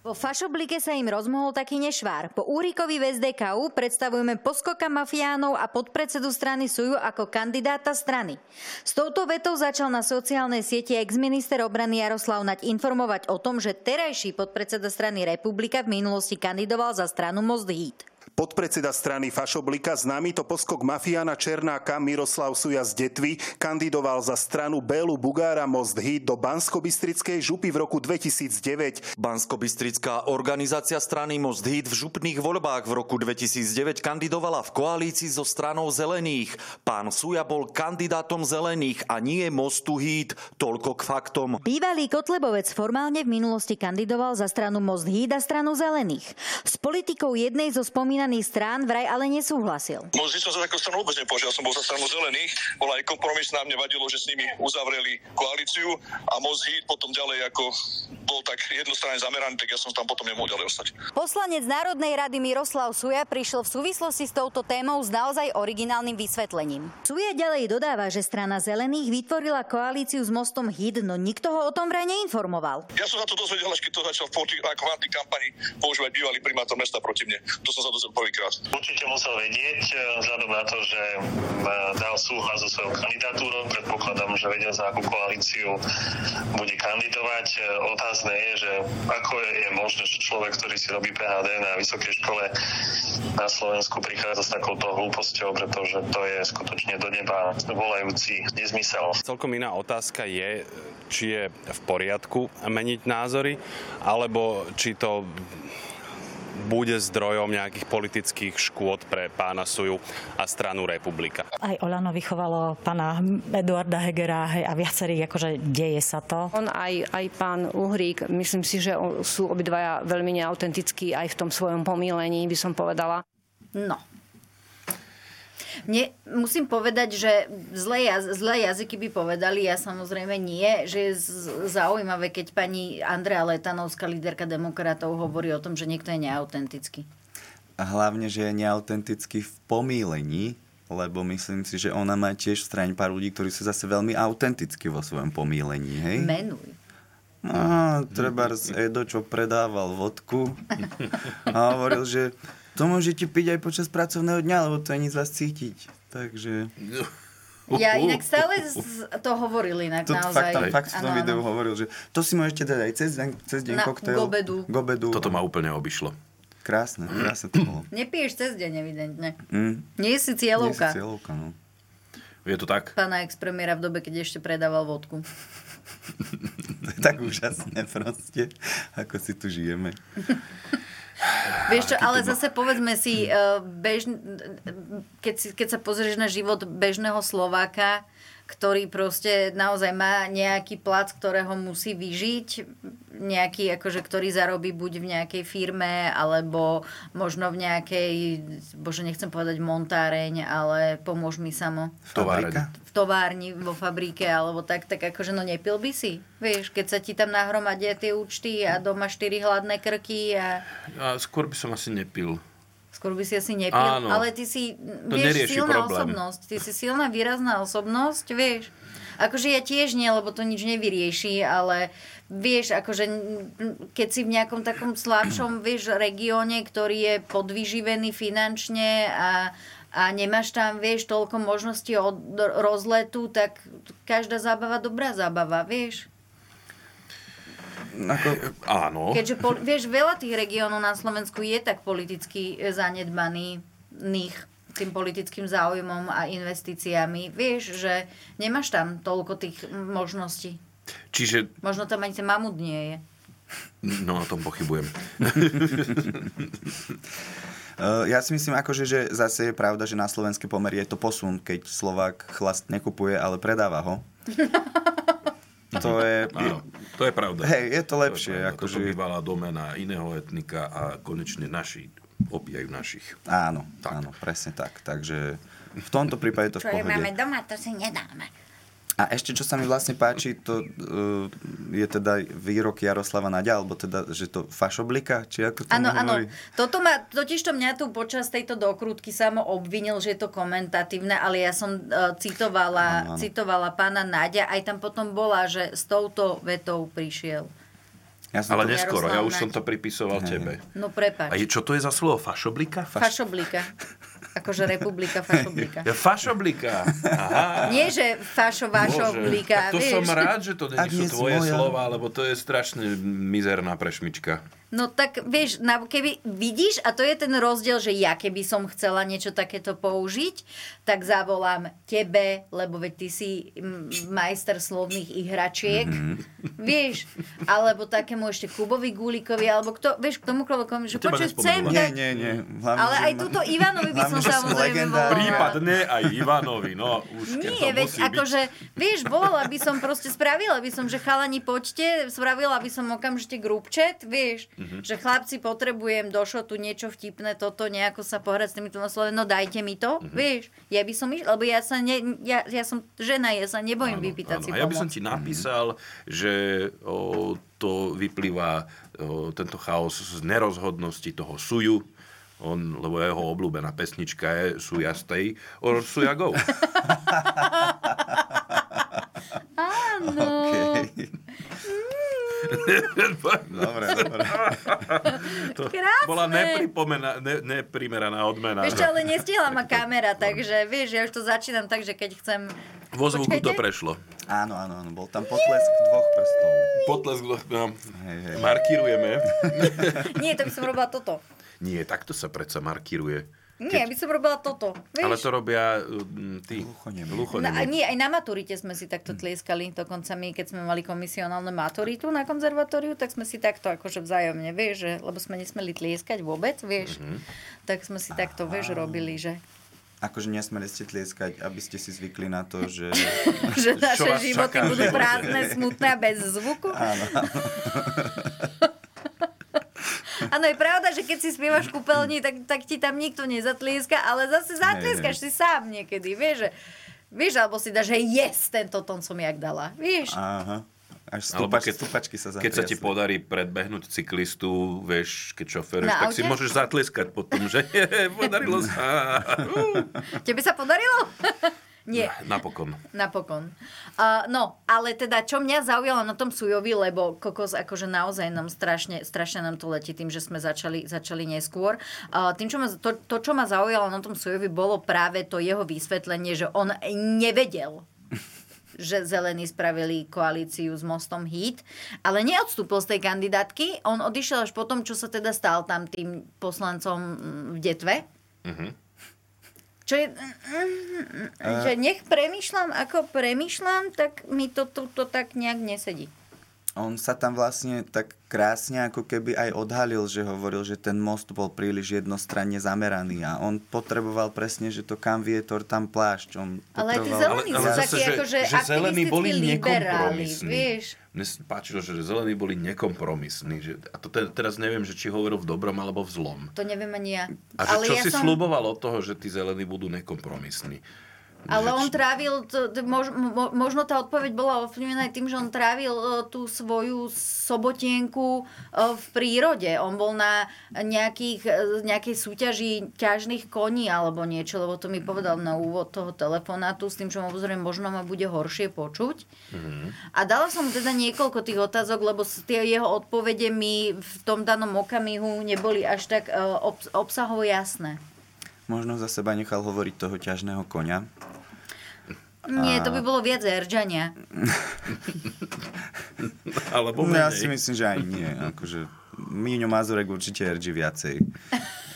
Po (laughs) fašoblike sa im rozmohol taký nešvár. Po Úrikovi v SDKU predstavujeme poskoka mafiánov a podpredsedu strany Suju ako kandidáta strany. S touto vetou začal na sociálnej sieti ex-minister obrany Jaroslav Naď informovať o tom, že terajší podpredseda strany Republika v minulosti kandidoval za stranu Most Hit. Podpredseda strany Fašoblika, známy to poskok mafiána Černáka Miroslav Suja z Detvy, kandidoval za stranu Bélu Bugára Most Hit do Banskobystrickej župy v roku 2009. Banskobystrická organizácia strany Most Hit v župných voľbách v roku 2009 kandidovala v koalícii so stranou Zelených. Pán Suja bol kandidátom Zelených a nie Mostu Hit. Toľko k faktom. Bývalý Kotlebovec formálne v minulosti kandidoval za stranu Most Hit a stranu Zelených. S politikou jednej zo spomínaných strán vraj ale nesúhlasil. Mozdí som za takú stranu vôbec nepožiadal, som bol za stranu zelených, bola aj kompromisná, mne vadilo, že s nimi uzavreli koalíciu a Most Hit potom ďalej ako bol tak jednostranne zameraný, tak ja som tam potom nemohol ďalej ostať. Poslanec Národnej rady Miroslav Suja prišiel v súvislosti s touto témou s naozaj originálnym vysvetlením. Suja ďalej dodáva, že strana zelených vytvorila koalíciu s mostom HIT, no nikto ho o tom vraj neinformoval. Ja som sa to dozvedel, až keď to začal v v antikampani používať bývalý primátor mesta proti mne. To som sa dozvedel prvýkrát. Určite musel vedieť, e, vzhľadom na to, že e, dal súhlas so svojou kandidatúrou. Predpokladám, že vedel, za akú koalíciu bude kandidovať. E, Otázne je, že ako je, je možné, že človek, ktorý si robí PHD na vysokej škole na Slovensku prichádza s takouto hlúposťou, pretože to je skutočne do neba volajúci nezmysel. Celkom iná otázka je, či je v poriadku meniť názory, alebo či to bude zdrojom nejakých politických škôd pre pána Suju a stranu Republika. Aj Olano vychovalo pána Eduarda Hegera hej, a viacerých, akože deje sa to. On aj, aj pán Uhrík, myslím si, že sú obidvaja veľmi neautentickí aj v tom svojom pomílení, by som povedala. No. Mne, musím povedať, že zlé, jaz, zlé jazyky by povedali, ja samozrejme nie, že je z- zaujímavé, keď pani Andrea Letanovská, líderka demokratov, hovorí o tom, že niekto je neautentický. A hlavne, že je neautentický v pomílení, lebo myslím si, že ona má tiež v strane pár ľudí, ktorí sú zase veľmi autentickí vo svojom pomílení, hej? Menuj. No, treba Edo, čo predával vodku (laughs) a hovoril, že to môžete piť aj počas pracovného dňa, lebo to není z vás cítiť. Takže... (laughs) Ja inak stále to hovoril inak To naozaj. fakt, tam fakt v tom videu áno. hovoril, že to si môžete dať aj cez deň, cez deň Na koktail. gobedu. gobedu. Toto ma úplne obišlo. Krásne, krásne to bolo. (clears throat) Nepiješ cez deň, evidentne. Mm. Nie si Nie si cieľovka. cieľovka, no. Je to tak? Pána ex-premiéra v dobe, keď ešte predával vodku. (laughs) To je tak úžasné proste, ako si tu žijeme. (laughs) (sighs) Vieš čo, ale zase povedzme si, (clears throat) eh, bež, keď, si, keď sa pozrieš na život bežného Slováka, ktorý proste naozaj má nejaký plat, ktorého musí vyžiť, nejaký, akože, ktorý zarobí buď v nejakej firme, alebo možno v nejakej, bože, nechcem povedať montáreň, ale pomôž mi samo. Továreň. V továrni, vo fabrike, alebo tak, tak akože, no nepil by si. Vieš, keď sa ti tam nahromadia tie účty a doma štyri hladné krky a... A skôr by som asi nepil. Skôr by si asi nepil, Áno. ale ty si, To vieš, silná problém. osobnosť. Ty si silná, výrazná osobnosť, vieš. Akože ja tiež nie, lebo to nič nevyrieši, ale vieš, akože keď si v nejakom takom slabšom, (clears throat) vieš, regióne, ktorý je podvyživený finančne a a nemáš tam, vieš, toľko možností od rozletu, tak každá zábava dobrá zábava, vieš. Ako... Áno. Keďže, pol, vieš, veľa tých regiónov na Slovensku je tak politicky zanedbaných tým politickým záujmom a investíciami. Vieš, že nemáš tam toľko tých možností. Čiže... Možno tam ani ten mamut nie je. No, o tom pochybujem. Uh, (laughs) ja si myslím, akože, že zase je pravda, že na slovenské pomery je to posun, keď Slovák chlast nekupuje, ale predáva ho. (laughs) To je... Áno, to je pravda. Hej, je to lepšie. To je ako Toto že... bývala domena iného etnika a konečne naši opijajú našich. Áno, tak. áno, presne tak. Takže v tomto prípade to Čo v pohode. máme doma, to si nedáme. A ešte, čo sa mi vlastne páči, to uh, je teda výrok Jaroslava Nadia, alebo teda, že to fašoblika, či ako to Áno, áno. Toto ma, totiž to mňa tu počas tejto dokrutky samo obvinil, že je to komentatívne, ale ja som uh, citovala, Áno, áno. citovala pána Nadia, aj tam potom bola, že s touto vetou prišiel. Ja Ale to- neskoro, ja už som to pripisoval tebe. No prepač. A je, čo to je za slovo? Fašoblika? Fašoblika. (laughs) Akože republika fašoblika. Ja, (laughs) fašoblika. Aha. Nie, že fašo, vašo, Bože, blika, tak to vieš. som rád, že to nie sú tvoje moja. slova, lebo to je strašne mizerná prešmička. No tak vieš, na, keby vidíš, a to je ten rozdiel, že ja keby som chcela niečo takéto použiť, tak zavolám tebe, lebo veď ty si majster slovných ihračiek, Mhm. vieš, alebo takému ešte Kubovi Gulikovi, alebo kto, vieš, k tomu komu, že počuj, chcem Nie, dať... nie, nie. Hlavne, Ale aj túto Ivanovi by som samozrejme volala. Prípadne aj Ivanovi, no už keď Nie, to veď akože, vieš, volala by som proste, spravila by som, že chalani poďte, spravila by som okamžite group chat, vieš, Mhm. že chlapci potrebujem do šotu niečo vtipné, toto nejako sa pohrať s týmito slovami, no dajte mi to, Mhm. vieš, ja by som išla, lebo ja sa ne, ja, ja som žena, ja sa nebojím vypýtať si Áno, a ja by pomoc. som ti napísal, že o, to vyplýva o, tento chaos z nerozhodnosti toho suju, on, lebo jeho obľúbená pesnička je Suja stay or Suja go. (laughs) Áno. Okay. (laughs) Dobre, dobre. (laughs) to Krásne. bola ne, neprimeraná odmena. Čo, ale nestihla ma kamera, takže vieš, ja už to začínam tak, že keď chcem... Vo zvuku to Počkajte. prešlo. Áno, áno, áno. Bol tam potlesk dvoch prstov. Potlesk, no, Hej, hej. markírujeme. Nie, to by som robila toto. Nie, takto sa predsa markíruje. Nie, by som robila toto. Vieš? Ale to robia mm, tí Na, a nie, aj na maturite sme si takto tlieskali, dokonca my, keď sme mali komisionálnu maturitu na konzervatóriu, tak sme si takto akože vzájomne, vieš, že, lebo sme nesmeli tlieskať vôbec, vieš, Mhm. tak sme si takto, vieš, robili, že, Akože nesmeli ste tlieskať, aby ste si zvykli na to, že... (laughs) že naše životy čaká budú prázdne, (laughs) smutné a bez zvuku. Áno. (laughs) Áno, je pravda, že keď si spievaš v kúpeľni, tak, tak ti tam nikto nezatlieska, ale zase zatlieskaš si sám niekedy, vieš, že, vieš, alebo si dáš, že yes, tento tón som jak dala, vieš. Aha. Až Alebo stúpač, keď, stúpačky sa keď sa ti zatriasli. podarí predbehnúť cyklistu, vieš, keď šoferuješ, tak si aute? môžeš zatlieskať potom, že (laughs) je, podarilo sa. Tebe sa podarilo? (laughs) Nie. Napokon. Napokon. Uh, no, ale teda, čo mňa zaujalo na tom Sujovi, lebo kokos akože naozaj nám strašne, strašne nám to letí tým, že sme začali, začali neskôr. Uh, tým, čo ma, to, to, čo ma zaujalo na tom Sujovi, bolo práve to jeho vysvetlenie, že on nevedel, (laughs) že zelení spravili koalíciu s Mostom Hit, ale neodstúpil z tej kandidátky. On odišiel až potom, čo sa teda stal tam tým poslancom mm, v Detve. Mhm. Čo je... Že nech premýšľam, ako premýšľam, tak mi to to, to tak nejak nesedí. On sa tam vlastne tak krásne ako keby aj odhalil, že hovoril, že ten most bol príliš jednostranne zameraný a on potreboval presne, že to kam vietor, tam plášť. On Ale aj tí potreboval- zelení sú takí akože že zelení boli nekompromisní. vieš. Mne sa páčilo, že zelení boli nekompromisní. Že, a to te, teraz neviem, že či hovoril v dobrom alebo v zlom. To neviem ani ja. A že Ale čo ja si som... slúboval od toho, že tí zelení budú nekompromisní? Ale on trávil, mož, možno tá odpoveď bola ovplyvnená aj tým, že on trávil uh, tú svoju sobotienku uh, v prírode. On bol na nejakých, uh, nejakej súťaži ťažných koní alebo niečo, lebo to mi povedal na úvod toho telefonátu s tým, že obzorím, možno ma bude horšie počuť. Mm-hmm. A dala som mu teda niekoľko tých otázok, lebo tie jeho odpovede mi v tom danom okamihu neboli až tak ob, obsahovo jasné. Možno za seba nechal hovoriť toho ťažného konia. Nie, to by bolo viac eržania. (laughs) Alebo no, ja menej. si myslím, že aj nie. Akože Míňo Mazurek určite erží viacej,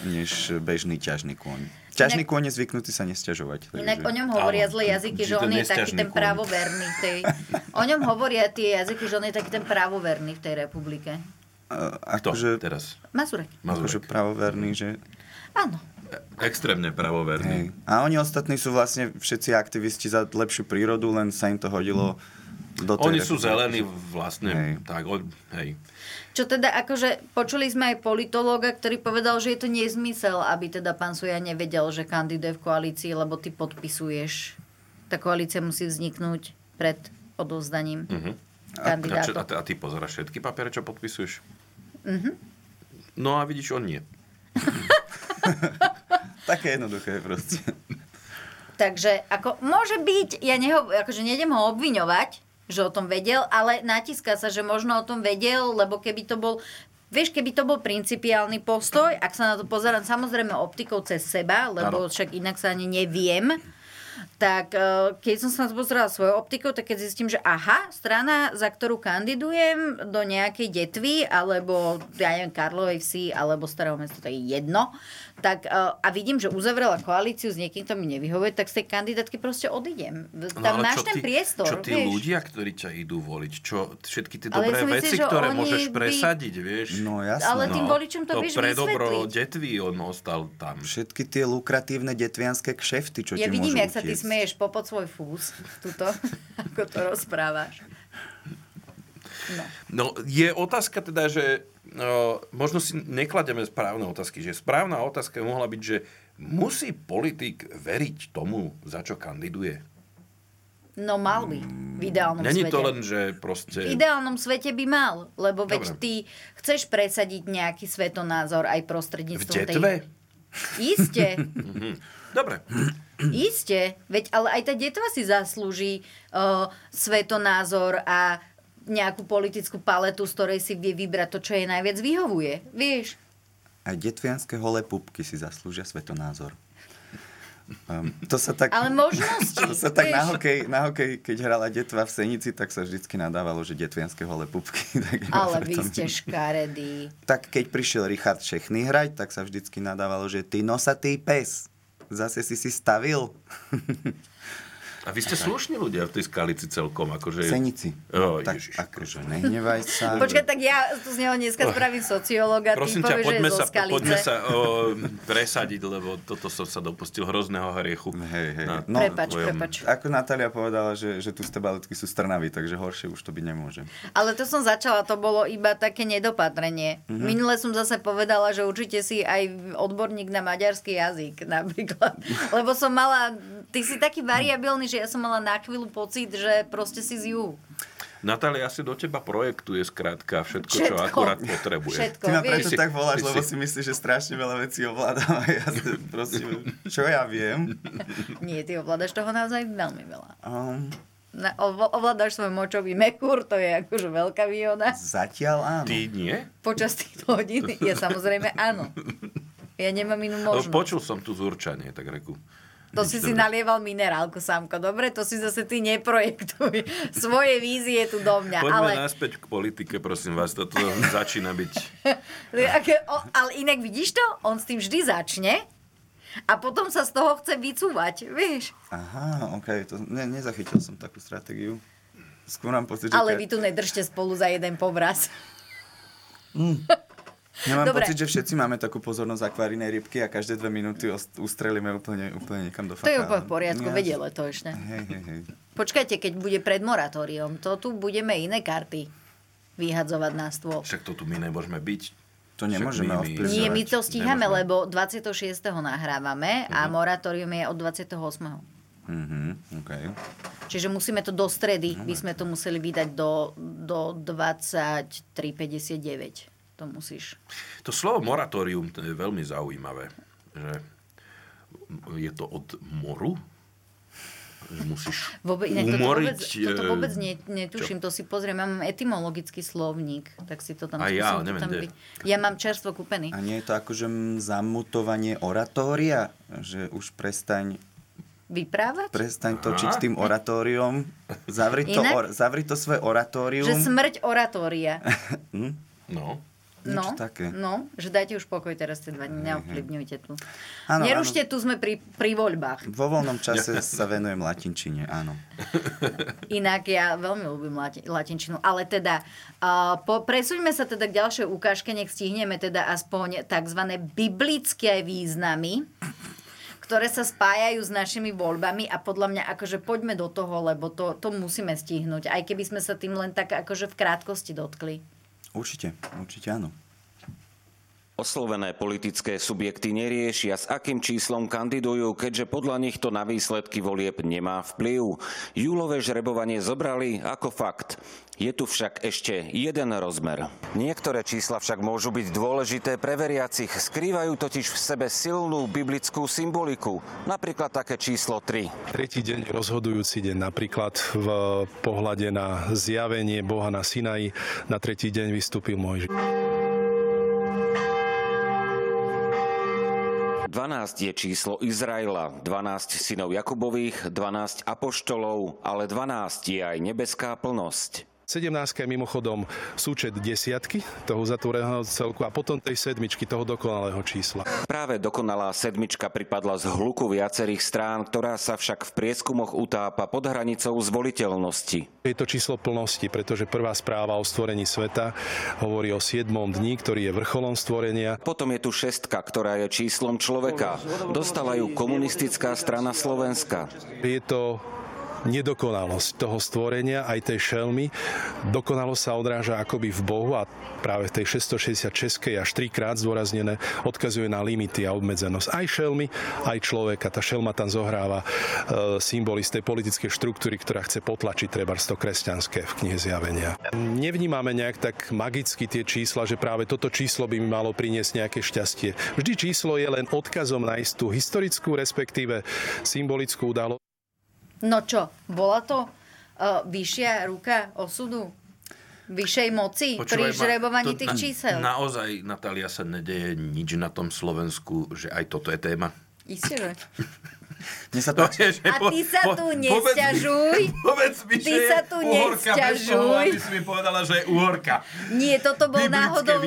než bežný ťažný kôň. Ťažný kôň je zvyknutý sa nesťažovať. Inak o ňom hovoria zlé jazyky, že on je taký ten právoverný. v Tej, o ňom hovoria tie jazyky, že on je taký ten právoverný v tej republike. Akože, teraz? Mazurek. Akože pravoverný, že... Áno. Extrémne pravoverný. A oni ostatní sú vlastne všetci aktivisti za lepšiu prírodu, len sa im to hodilo do tej Oni sú zelení vlastne. Hej. Tak, o, hej. Čo teda, akože počuli sme aj politológa, ktorý povedal, že je to nezmysel, aby teda pán Suja nevedel, že kandiduje v koalícii, lebo ty podpisuješ. Tá koalícia musí vzniknúť pred odovzdaním Uh-huh. A, a, čo- kandidátov. a, ty- a ty pozeráš všetky papiere, čo podpisuješ? Mhm. No a vidíš, on nie. (laughs) Také jednoduché proste. Takže ako môže byť, ja neho, akože nejdem ho obviňovať, že o tom vedel, ale natíska sa, že možno o tom vedel, lebo keby to bol Vieš, keby to bol principiálny postoj, ak sa na to pozerám samozrejme optikou cez seba, lebo Áno. však inak sa ani neviem, tak eh, keď som sa na to pozerala svojou optikou, tak keď zistím, že aha, strana, za ktorú kandidujem do nejakej detvy, alebo ja neviem, Karlovej vsi, alebo Starého mesta, to je jedno, tak eh, a vidím, že uzavrela koalíciu s niekým, kto mi nevyhovuje, tak z tej kandidátky proste odídem. Tam ale máš ten priestor, Čo tí vieš. ľudia, ktorí ťa idú voliť, čo všetky tie ja dobré myslím, veci, že ktoré môžeš by- presadiť, vieš. No jasné. Ale tým voličom to to vieš pre dobro vysvetliť. detví on ostal tam. Všetky tie lukratívne detvianské kšefty, čo Ja ti vidím, jak sa ty smeješ popod svoj fús, tuto, (laughs) ako to rozprávaš. No. No, je otázka teda, že no, možno si neklademe správne otázky, že správna otázka mohla byť, že musí politik veriť tomu, za čo kandiduje? no mal by, v ideálnom Není svete. to len, že proste... V ideálnom svete by mal, lebo veď Dobre. ty chceš presadiť nejaký svetonázor aj V prostredníctvom detve? tej... Isté, (laughs) Mhm. Dobre. isté. Veď ale aj tá detva si zaslúži uh, svetonázor a nejakú politickú paletu, z ktorej si vie vybrať to, čo jej najviac vyhovuje. Vieš? Aj detvianské holé pupky si zaslúžia svetonázor. Um, to sa tak... Ale možnosti, (laughs) To sa tak na hokej, na hokej, keď hrala detva v Senici, tak sa vždycky nadávalo, že detvianské holé pupky. (laughs) tak Ale vy preto- ste škaredí. Tak keď prišiel Richard Šechny hrať, tak sa vždycky nadávalo, že ty nosatý pes, zase si si stavil. (laughs) A vy ste slušní ľudia v tej skalici celkom, akože... Senici. Oh, tak Ježiš. akože nehnevaj sa. (laughs) Počkaj, tak ja tu z neho dneska spravím sociológa, Prosím ťa, poďme sa, poďme sa o, (laughs) presadiť, lebo toto som sa dopustil hrozného hriechu. Hej, hej. Na No, Prepač, tvojom- prepač. Ako Natália povedala, že, že tu z baletky sú strnavy, takže horšie už to byť nemôže. Ale to som začala, to bolo iba také nedopatrenie. Mhm. Minule som zase povedala, že určite si aj odborník na maďarský jazyk napríklad. (laughs) Lebo som mala, ty si taký variabilný, že ja som mala na chvíľu pocit, že proste si z juhu. Natália asi do teba projektuje skrátka všetko, čo Všetko. akurát potrebuje. Všetko, Ty ma preto si- tak voláš, lebo si- si myslíš, že strašne veľa vecí ovládam a ja si proste, čo ja viem. Nie, ty ovládaš toho naozaj veľmi veľa. Um, Na, ov- ovládaš svoj močový mechúr, to je akože veľká výhoda. zatiaľ áno. Ty nie? Počas týchto hodín je samozrejme áno. Ja nemám inú No, možnosť. počul som tu zúrčanie, tak reku. To si si nalieval minerálku, Sámko. Dobre, to si zase ty neprojektuj (laughs) svoje vízie tu do mňa. Poďme ale, naspäť k politike, prosím vás. Toto začína byť... (laughs) Ale inak vidíš to? On s tým vždy začne a potom sa z toho chce vycúvať, vieš? Aha, ok, to, ne, nezachytil som takú stratégiu. Skôr mám pocit, že... Ale vy tu nedržte spolu za jeden povraz. (laughs) Ja mám Dobre. pocit, že všetci máme takú pozornosť akvárijnej rybky a každé dve minúty ustrelíme úplne, úplne niekam do To je fakála. úplne v poriadku, Ja- vedelo to ešte. Hej, hej, hej. Počkajte, keď bude pred moratóriom, to tu budeme iné karty vyhadzovať na stôl. Však to tu my nemôžeme byť. To nemôžeme ovplyvňovať. Nie, my to stíhame, Nemôžeme. lebo 26. nahrávame a moratórium je od 28. Mhm, okay. Čiže musíme to do stredy, by sme to museli vydať do, do 23.59. To musíš. To slovo moratórium to je veľmi zaujímavé. Že je to od moru? Že musíš Vôbec, ne, toto umoriť... vôbec, toto eh, vôbec ne, netuším, to si pozriem. Ja mám etymologický slovník, tak si to tam A ja, skúsim to neviem, tam kde. by- Ja mám čerstvo kúpený. A nie je to akože zamutovanie oratória? Že už prestaň, Vyprávať? prestaň točiť s tým oratóriom? Zavri to, Inak? or, zavri to svoje oratórium. Že smrť oratória. (laughs) Hm? No. No, Niečo také. no, že dajte už pokoj teraz tie dva, neovplyvňujte tu. Áno, Nerušte, tu sme pri, pri voľbách. Vo voľnom čase (laughs) sa venujem latinčine, áno. Inak ja veľmi ľúbim lati- latinčinu, ale teda uh, po, presúďme sa teda k ďalšej ukážke, nech stihneme teda aspoň tzv. biblické významy, ktoré sa spájajú s našimi voľbami a podľa mňa akože poďme do toho, lebo to, to musíme stihnúť, aj keby sme sa tým len tak akože v krátkosti dotkli. Určite, určite áno. Oslovené politické subjekty neriešia, s akým číslom kandidujú, keďže podľa nich to na výsledky volieb nemá vplyv. Júlové žrebovanie zobrali ako fakt. Je tu však ešte jeden rozmer. Niektoré čísla však môžu byť dôležité pre veriacich. Skrývajú totiž v sebe silnú biblickú symboliku. Napríklad také číslo 3. Tretí deň, rozhodujúci deň, napríklad v pohľade na zjavenie Boha na Sinaji, na tretí deň vystúpil Mojžiš. 12 je číslo Izraela, 12 synov Jakubových, 12 apoštolov, ale 12 je aj nebeská plnosť. 17 je mimochodom súčet desiatky toho uzatvoreného celku a potom tej sedmičky toho dokonalého čísla. Práve dokonalá sedmička pripadla z hluku viacerých strán, ktorá sa však v prieskumoch utápa pod hranicou zvoliteľnosti. Je to číslo plnosti, pretože prvá správa o stvorení sveta hovorí o 7. dni, ktorý je vrcholom stvorenia. Potom je tu šestka, ktorá je číslom človeka. Dostala ju komunistická strana Slovenska. Je to nedokonalosť toho stvorenia, aj tej šelmy. Dokonalosť sa odráža akoby v Bohu a práve v tej 666 až trikrát zdôraznené odkazuje na limity a obmedzenosť aj šelmy, aj človeka. Tá šelma tam zohráva e, symboly z tej politickej štruktúry, ktorá chce potlačiť treba to kresťanské v knihe zjavenia. Nevnímame nejak tak magicky tie čísla, že práve toto číslo by mi malo priniesť nejaké šťastie. Vždy číslo je len odkazom na istú historickú, respektíve symbolickú udalosť. No čo, bola to uh, vyššia ruka osudu? Vyššej moci pri Počúvaj ma, žrebovaní to tých na- čísel? Naozaj, Natália, sa nedeje nič na tom Slovensku, že aj toto je téma. Isté, že. (laughs) Mne sa to... A ty sa tu nesťažuj. Povedz mi, Ty sa tu nesťažuj. aby si mi povedala, že je uhorka. Nie, toto bol náhodou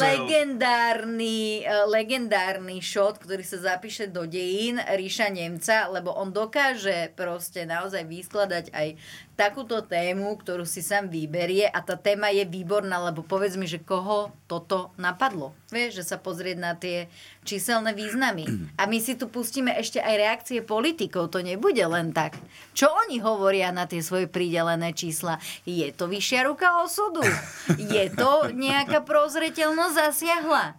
legendárny, eh, legendárny shot, ktorý sa zapíše do dejín Ríša Nemca, lebo on dokáže proste naozaj vyskladať aj takúto tému, ktorú si sám vyberie a tá téma je výborná, lebo povedz mi, že koho toto napadlo. Vieš, že sa pozrieť na tie číselné významy. A my si tu pustíme ešte aj reakcie politikov, to nebude len tak. Čo oni hovoria na tie svoje pridelené čísla? Je to vyššia ruka osudu? Je to nejaká prozreteľnosť zasiahla?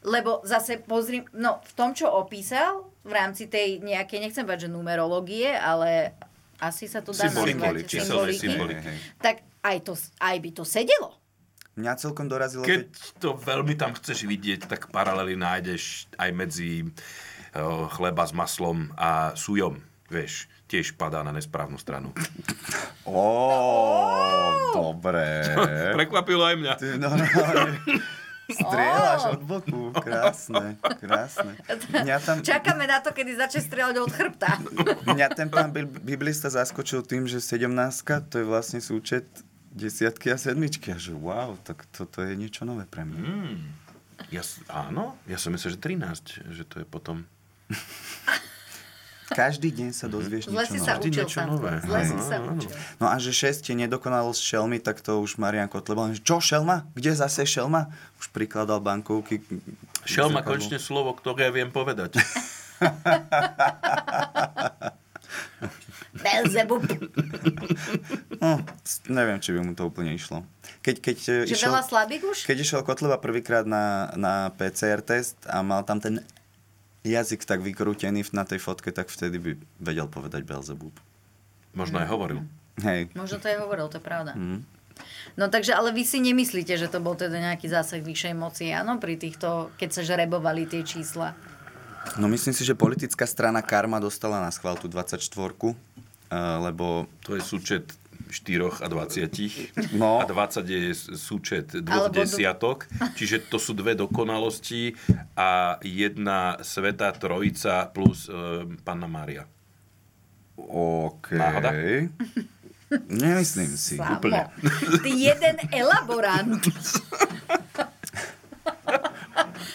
Lebo zase pozri, no v tom, čo opísal, v rámci tej nejakej, nechcem povedať, že numerológie, ale asi sa to dá Symboliky, nazvať číselné symboliky, symboliky. tak aj, to, aj by to sedelo. Mňa celkom dorazilo... Keď to veľmi tam chceš vidieť, tak paralely nájdeš aj medzi uh, chleba s maslom a sujom. Vieš, tiež padá na nesprávnu stranu. Ó, dobre. (laughs) Prekvapilo aj mňa. Ty normálne (laughs) strieľaš od boku. Krásne, krásne. Mňa tam, Čakáme na to, kedy začne strieľať od chrbta. mňa ten pán biblista zaskočil tým, že 17 to je vlastne súčet desiatky a sedmičky. A že wow, tak toto je niečo nové pre mňa. Mm. Ja, áno, ja som myslel, že 13, že to je potom... (laughs) Každý deň sa dozvieš Zle niečo nové. sa učil, Sandro. Zle si sa učil. No a že 6 je nedokonalosť šelmy, tak to už Marian Kotleba, čo šelma? Kde zase šelma? Už prikladal bankovky. Šel ma Zrkadlo. konečne slovo, ktoré viem povedať. (laughs) Belzebub. Hm, (laughs) neviem, či by mu to úplne išlo. Keď, keď, e, Že veľa slabík už? Keď išiel Kotleba prvýkrát na, na PCR test a mal tam ten jazyk tak vykrútený na tej fotke, tak vtedy by vedel povedať Belzebub. Možno aj hovoril. Hej. Možno to aj hovoril, to je pravda. Mm. No takže, ale vy si nemyslíte, že to bol teda nejaký zásah vyššej moci, áno, pri týchto, keď sa žrebovali tie čísla? No myslím si, že politická strana Karma dostala na schvál tú 24 uh, lebo... To je súčet 4 a 20. No. A 20 je súčet dvoch Alebo do- desiatok. Čiže to sú dve dokonalosti a jedna Svetá Trojica plus e, Panna Mária. OK. Náhoda? Nemyslím si. Samo. Ty jeden elaborant. (laughs)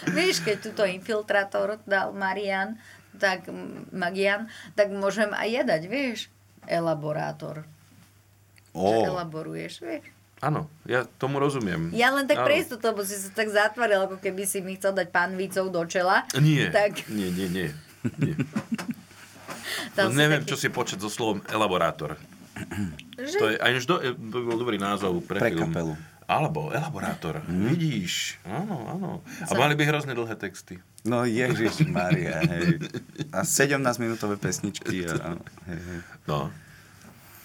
Vieš, keď túto infiltrátor dal Marian, tak Magian, tak môžem aj ja dať, vieš, elaborátor. Že elaboruješ, vieš. Áno, ja tomu rozumiem. Ja len tak Áno. pre istotu, lebo si sa tak zatvoril, ako keby si mi chcel dať pánvicou do čela. Nie, Tak nie, nie, nie. nie. Tam No, si neviem, taký- čo si počet so slovom elaborátor. Že- To je aj do, by bol dobrý názov pre, Pre film. kapelu. Alebo elaborátor. Vidíš, áno, áno. A mali by hrozne dlhé texty. No Ježiš Maria, hej. A 17 minútové pesničky. (laughs) A, hej, hej. No.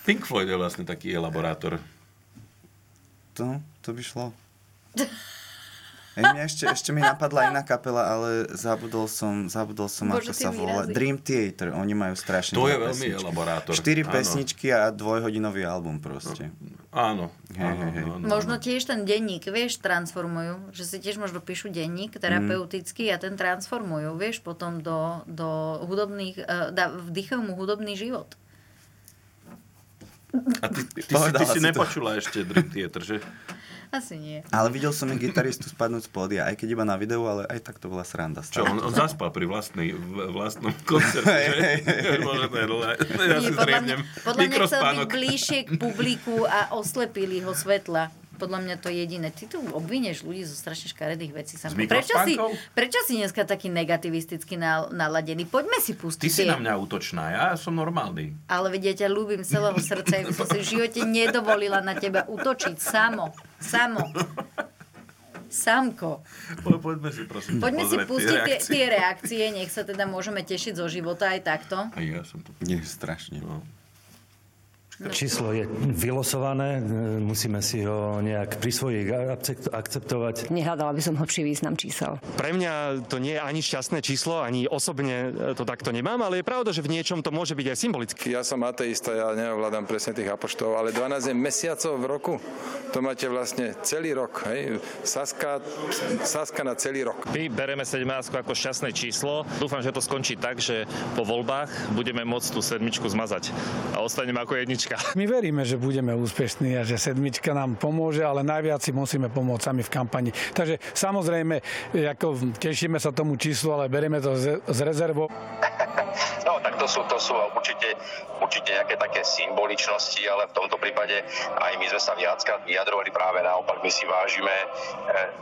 Pink Floyd je vlastne taký elaborátor. To, to by šlo. (laughs) Hej, mňa ešte, ešte mi napadla iná kapela, ale zabudol som, zabudol som Bože, ako sa volá. Dream Theater, oni majú strašne To je veľmi pesničky. elaborátor. Štyri Áno. pesničky a dvojhodinový album proste. Áno. Hej, áno, hej, hej. áno. Možno tiež ten denník, vieš, transformujú. Že si tiež možno píšu denník terapeutický a ten transformujú, vieš, potom do, do hudobných, uh, dá, vdychajú mu hudobný život. A ty, ty, ty, si, ty si si to. nepočula ešte Dream Theater, že? (laughs) Asi nie. Ale videl som i gitaristu spadnúť z pódia, aj keď iba na videu, ale aj tak to bola sranda. Čo, on, on zaspal pri vlastnej, v vlastnom koncerte, že? (laughs) (laughs) Bože, to je dlhé. Ja Nie, si podľa mňa, podľa mňa chcel byť bližšie k publiku a oslepili ho svetla. Podľa mňa to je jediné. Ty tu obvinieš ľudí zo strašne škaredých vecí. Sam. Prečo si, prečo si dneska taký negativisticky nal- naladený? Poďme si Ty pustiť si tie- na mňa útočná, ja som normálny. Ale vedia, ťa ľúbim celého srdca. Ja by som si v živote nedovolila na teba útočiť. Samo. Samo. Samko. Po, poďme si prosím Poďme si pustiť tie, reakcie. tie reakcie. Nech sa teda môžeme tešiť zo života aj takto. Aj ja som to... Nie, strašne. No. Číslo je vylosované, musíme si ho nejak prisvojiť akceptovať. Nehľadala by som hlbší význam čísel. Pre mňa to nie je ani šťastné číslo, ani osobne to takto nemám, ale je pravda, že v niečom to môže byť aj symbolické. Ja som ateista, ja neovládam presne tých apoštov, ale 12 je mesiacov v roku. To máte vlastne celý rok. Hej? Saska, Saska na celý rok. My bereme 17 ako šťastné číslo. Dúfam, že to skončí tak, že po voľbách budeme môcť tú sedmičku zmazať a ostaneme ako jednička. (laughs) My veríme, že budeme úspešní a že sedmička nám pomôže, ale najviac si musíme pomôcť sami v kampani. Takže samozrejme, ako tešíme sa tomu číslu, ale berieme to z, z rezervou. No, tak to sú, to sú určite, určite nejaké také symboličnosti, ale v tomto prípade aj my sme sa viackrát vyjadrovali práve naopak, my si vážime e,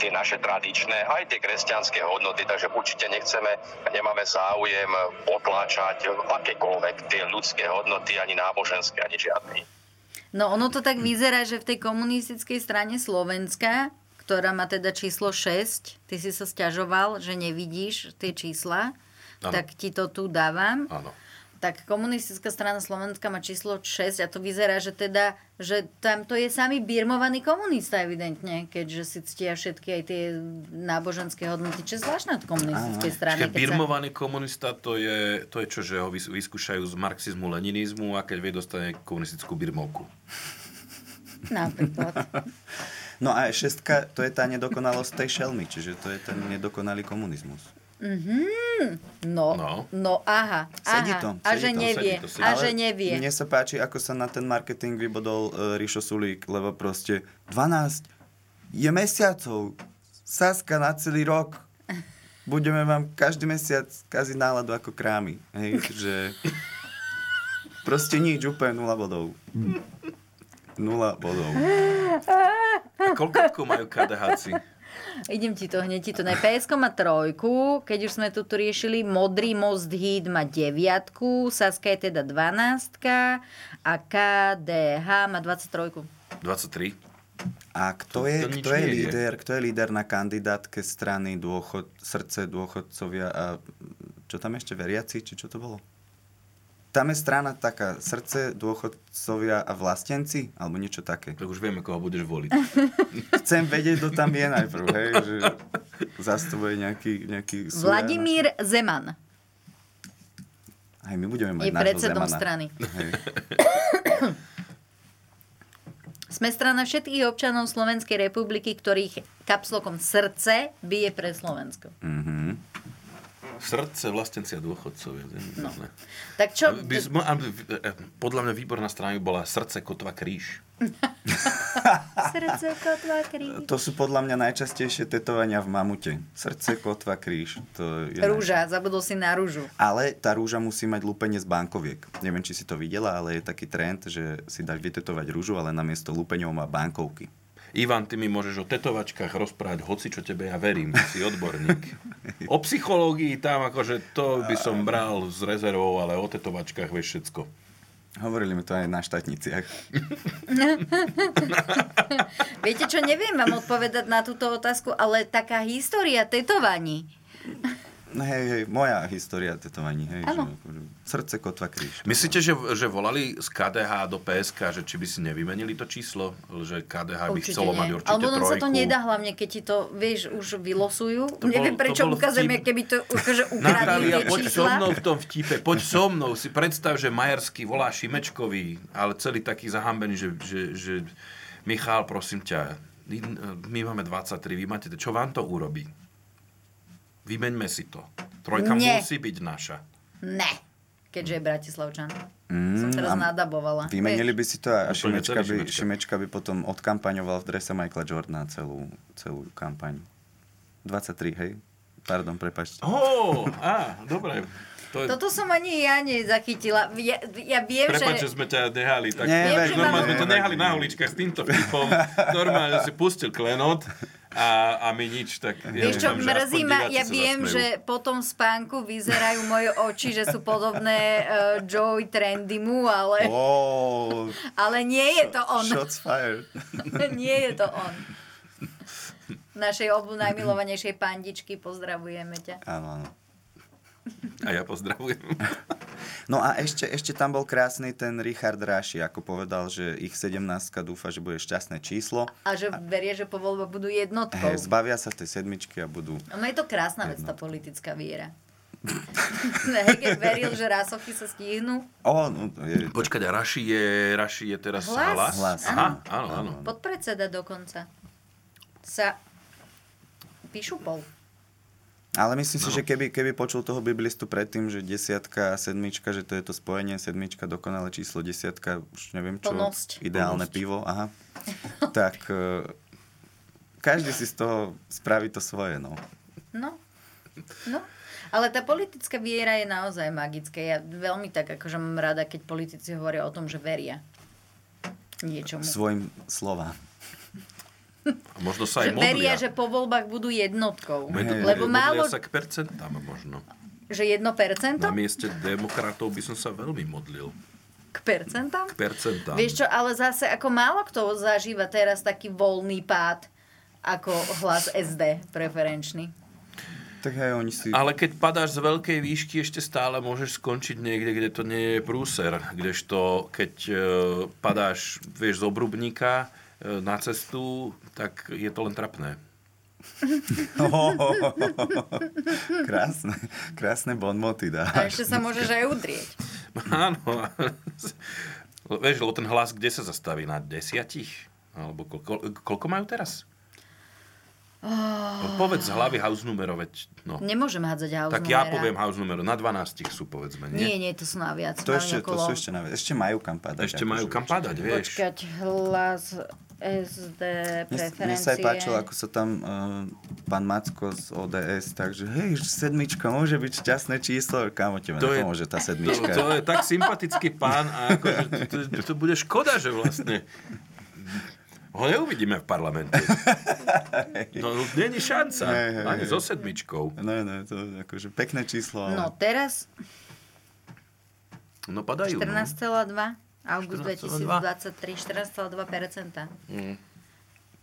tie naše tradičné, aj tie kresťanské hodnoty, takže určite nechceme, nemáme záujem potláčať akékoľvek tie ľudské hodnoty, ani náboženské, ani žiadne. No ono to tak vyzerá, že v tej komunistickej strane Slovenska, ktorá má teda číslo 6, ty si sa stiažoval, že nevidíš tie čísla, Áno. tak ti to tu dávam. Áno. Tak komunistická strana Slovenska má číslo 6 a to vyzerá, že teda, že tam to je samý birmovaný komunista evidentne, keďže si ctia všetky aj tie náboženské hodnoty, čo je zvláštne od komunistickej strany. Čiže keď sa- birmovaný komunista to je, to je čo, že ho vys- vyskúšajú z marxizmu, leninizmu a keď vie, dostane komunistickú birmovku. Napríklad. (laughs) No a šestka, to je tá nedokonalosť tej šelmy, čiže to je ten nedokonalý komunizmus. Mhm. No, no, no aha. Sedí aha. to. a že to, nevie. to, a že nevie. Mne sa páči, ako sa na ten marketing vybodol uh, Rišo Sulík, lebo proste 12 je mesiacov. Saska na celý rok. Budeme vám každý mesiac kaziť náladu ako krámy. Hej, že... Proste nič, úplne nula bodov. Nula bodov. A koľko majú KDHci? Idem ti to hneď, ti to ne. PSK má trojku, keď už sme tu riešili, Modrý most hit má deviatku, Saska je teda dvanáctka a KDH má 23. 23. A kto To- je, to kto je. líder, kto je líder na kandidátke strany dôchod, srdce dôchodcovia a čo tam ešte, veriaci, či čo to bolo? Tam je strana taká, srdce, dôchodcovia a vlastenci, alebo niečo také. Tak už vieme, koho budeš voliť. (laughs) Chcem vedieť, kto tam je najprv, hej, že zastupuje nejaký, nejaký. Vladimír Zeman Hej, my budeme mať je predsedom Zemana. strany. Hej. (coughs) Sme strana všetkých občanov Slovenskej republiky, ktorých kapslokom srdce bije pre Slovensko. Mhm. Srdce, vlastenci a dôchodcovia. No. Tak čo? By, e, podľa mňa výborná strana by bola Srdce, kotva, kríž. (laughs) Srdce, kotva, kríž. To sú podľa mňa najčastejšie tetovania v mamute. Srdce, kotva, kríž. To je Rúža, zabudol si na rúžu. Ale tá rúža musí mať lúpenie z bankoviek. Neviem, či si to videla, ale je taký trend, že si dáš vytetovať rúžu, ale namiesto lúpeňov má bankovky. Ivan, ty mi môžeš o tetovačkách rozprávať hoci, čo tebe ja verím, si odborník. (laughs) O psychológii tam akože to by som bral s rezervou, ale o tetovačkách vieš všetko. Hovorili mi to aj na štátniciach. (laughs) Viete čo, neviem vám odpovedať na túto otázku, ale taká história tetovaní. No hej, hej, moja história tetovaní, hej. Že, akože srdce, kotva, kríž. Myslíte, že, že volali z KDH do PSK, že či by si nevymenili to číslo? Že KDH by Určite chcelo nie. mať určite Ale potom sa to trojku. nedá hlavne, keď ti to, vieš, už vylosujú. To bol- Neviem, to prečo bol ukazujem, vtip. keby to akože ukradli tie poď so čísla. mnou v tom vtipe, poď so mnou. Si predstav, že Majerský volá Šimečkovi, ale celý taký zahambený, že, že, že Michal, prosím ťa, my máme 23, vy máte, čo vám to urobí? Vymeňme si to. Trojka Nie. musí byť naša. Ne, keďže je Bratislavčan. Mm, Som teraz nadabovala. Vymenili by si to a Úplne Šimečka by, Šimečka. Šimečka by potom odkampaňoval v drese Michaela Jordana celú, celú kampaň. 23, hej? Pardon, prepačte. Ó, á, dobre. To je... Toto som ani ja nezachytila. Ja, ja viem, Prepáč, že... že sme ťa nehali. Tak, Nie, tak veď, normálne sme ťa nehali na uličkách s týmto vtipom. Normálne si pustil klenot a, a my nič. Tak ja Vieš čo, dúfam, mrzí ma, ja viem, zasmejú. že po tom spánku vyzerajú moje oči, že sú podobné uh, Joey Trendymu, ale, Oh, ale nie je to on. shots fired. (laughs) nie je to on. Našej obu najmilovanejšej pandičky pozdravujeme ťa. Áno, áno. A ja pozdravujem. No a ešte, ešte tam bol krásny ten Richard Raši, ako povedal, že ich 17 dúfa, že bude šťastné číslo. A že verie, že po voľbách budú jednotkou. Hej, zbavia sa tej sedmičky a budú... No je to krásna vec, tá politická viera. (laughs) Heger veril, že rásovky sa stihnú. O, no, je... Počkať, a Raši je, Raši je teraz Hlas. hlas? Hlas. Aha, áno, áno. Podpredseda dokonca. Sa píšu pol. Ale myslím si, že keby, keby počul toho biblistu predtým, že desiatka a sedmička, že to je to spojenie, sedmička, dokonalé číslo, desiatka, už neviem čo, Plnosť. ideálne Plnosť. pivo, aha. (laughs) tak e, každý si z toho spraví to svoje, no. No. No. Ale tá politická viera je naozaj magická. Ja veľmi tak akože mám rada, keď politici hovoria o tom, že veria niečomu. Svojim slovám. A možno sa že aj modlia. veria, že po voľbách budú jednotkou. Med- Lebo málo, sa k percentám možno. že 1% Na mieste demokratov by som sa veľmi modlil. k percentám? K percentám. Vieš čo, ale zase ako málo kto zažíva teraz taký voľný pád ako hlas SD preferenčný. Tak aj oni si... Ale keď padáš z veľkej výšky, ešte stále môžeš skončiť niekde, kde to nie je prúser. Kdežto, keď e, padáš, vieš, z obrubníka na cestu, tak je to len trapné. (laughs) krásne, krásne bonmoty dá. A ešte sa môžeš aj udrieť. Áno. (laughs) Vieš, lebo ten hlas kde sa zastaví? Na desiatich? Alebo koľko, koľko majú teraz? Oh, Povedz z hlavy house numero, veď... No. Nemôžem hádzať house Tak ja numera. poviem house numero. Na 12 sú, povedzme, Nie, nie? nie, to sú naviac. To ešte, to okolo- sú ešte, naviac. ešte majú kam padať. Ešte majú kam padať, vieš. Počkať, hlas SD Mne, mne preferencie. sa aj páčilo, ako sa tam uh, pán Macko z ODS, takže hej, sedmička môže byť šťastné číslo, kámo, tebe To je- nepomôže tá To, sedmička. to je tak sympatický pán a akože, to, to, to bude škoda, že vlastne ho neuvidíme v parlamente. (laughs) No, není šanca. Hej, hej, Ani hej. so sedmičkou. No, no, to je akože pekné číslo, ale... No teraz No padajú. 14,2. August 14,2. 2023, 14,2%. Mm.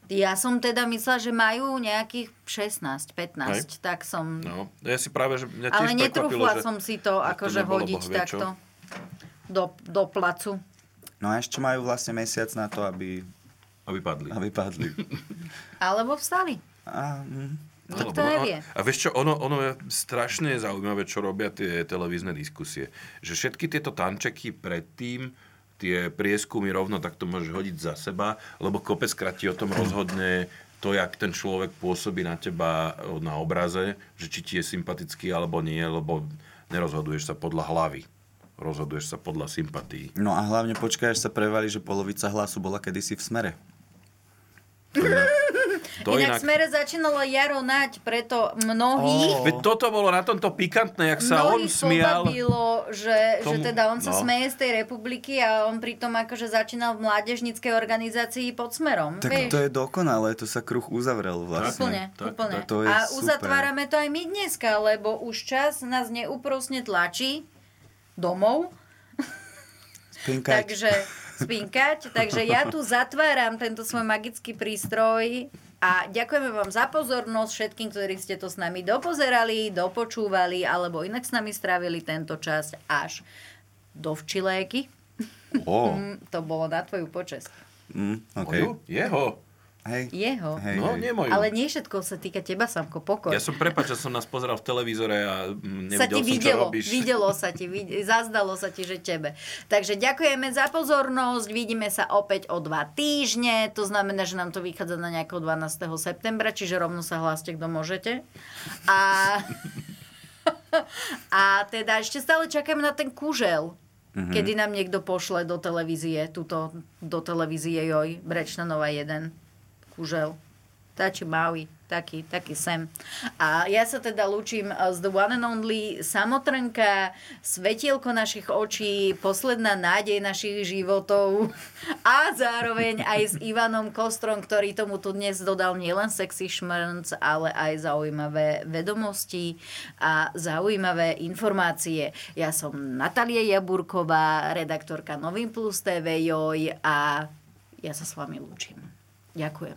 Ja som teda myslela, že majú nejakých 16, 15, Hej. tak som... No, ja si práve, že mňa ale netrúfla že, som si to že akože hodiť bohvie takto do, do placu. No a ešte majú vlastne mesiac na to, aby... Aby padli. Aby padli. (laughs) Alebo vstali. A, mm. Nikto Alebo- nevie. A vieš čo, ono, ono je strašne zaujímavé, čo robia tie televízne diskusie. Že všetky tieto tančeky predtým, tie prieskumy rovno takto môžeš hodiť za seba, lebo kopeckrát ti o tom rozhodne to, jak ten človek pôsobí na teba na obraze, že či ti je sympatický alebo nie, lebo nerozhoduješ sa podľa hlavy. Rozhoduješ sa podľa sympatí. No a hlavne počkaj, až sa prevali, že polovica hlasu bola kedysi v smere. To Inak, inak- smere začínalo jaro nať, preto mnohých... Veď toto bolo na tomto pikantné, jak sa on smial. pobavilo, že, že tomu- teda on sa no. smeje z tej republiky a on pritom akože začínal v mládežnickej organizácii pod smerom. Tak vieš? to je dokonalé, to sa kruh uzavrel vlastne. Úplne, úplne. To je a super. uzatvárame to aj my dneska, lebo už čas nás neúprosne tlačí domov. Spinkať. (laughs) Takže spinkať. Takže ja tu zatváram tento svoj magický prístroj a ďakujeme vám za pozornosť všetkým, ktorí ste to s nami dopozerali, dopočúvali alebo inak s nami strávili tento čas až do včiléky. Mm, (laughs) to bolo na tvoju počesť. Mm, OK. Moju? Jeho. Hej. Jeho. Hej, No, hej. nie moju. Ale nie všetko sa týka teba, Samko, pokoj. Ja som prepač, že som nás pozeral v televízore a mm, sa nevidel ti som, čo videlo, robíš. (laughs) videlo sa ti, vid- zazdalo sa ti, že tebe. Takže ďakujeme za pozornosť, vidíme sa opäť o dva týždne, to znamená, že nám to vychádza na nejakého 12. septembra, čiže rovno sa hláste, kto môžete. A, (laughs) a teda ešte stále čakáme na ten kužel, Mhm. kedy nám niekto pošle do televízie, tuto, do televízie Joj, Brečna Nova 1, kužel. Tači Maui, taký, taký sem. A ja sa teda lúčim z The One and Only Samotrnka, svetielko našich očí, posledná nádej našich životov (laughs) a zároveň aj s Ivanom Kostrom, ktorý tomu tu dnes dodal nielen sexy šmrnc, ale aj zaujímavé vedomosti a zaujímavé informácie. Ja som Natalia Jaburková, redaktorka Novým Plus TV Joj a ja sa s vami lúčim. Ďakujem.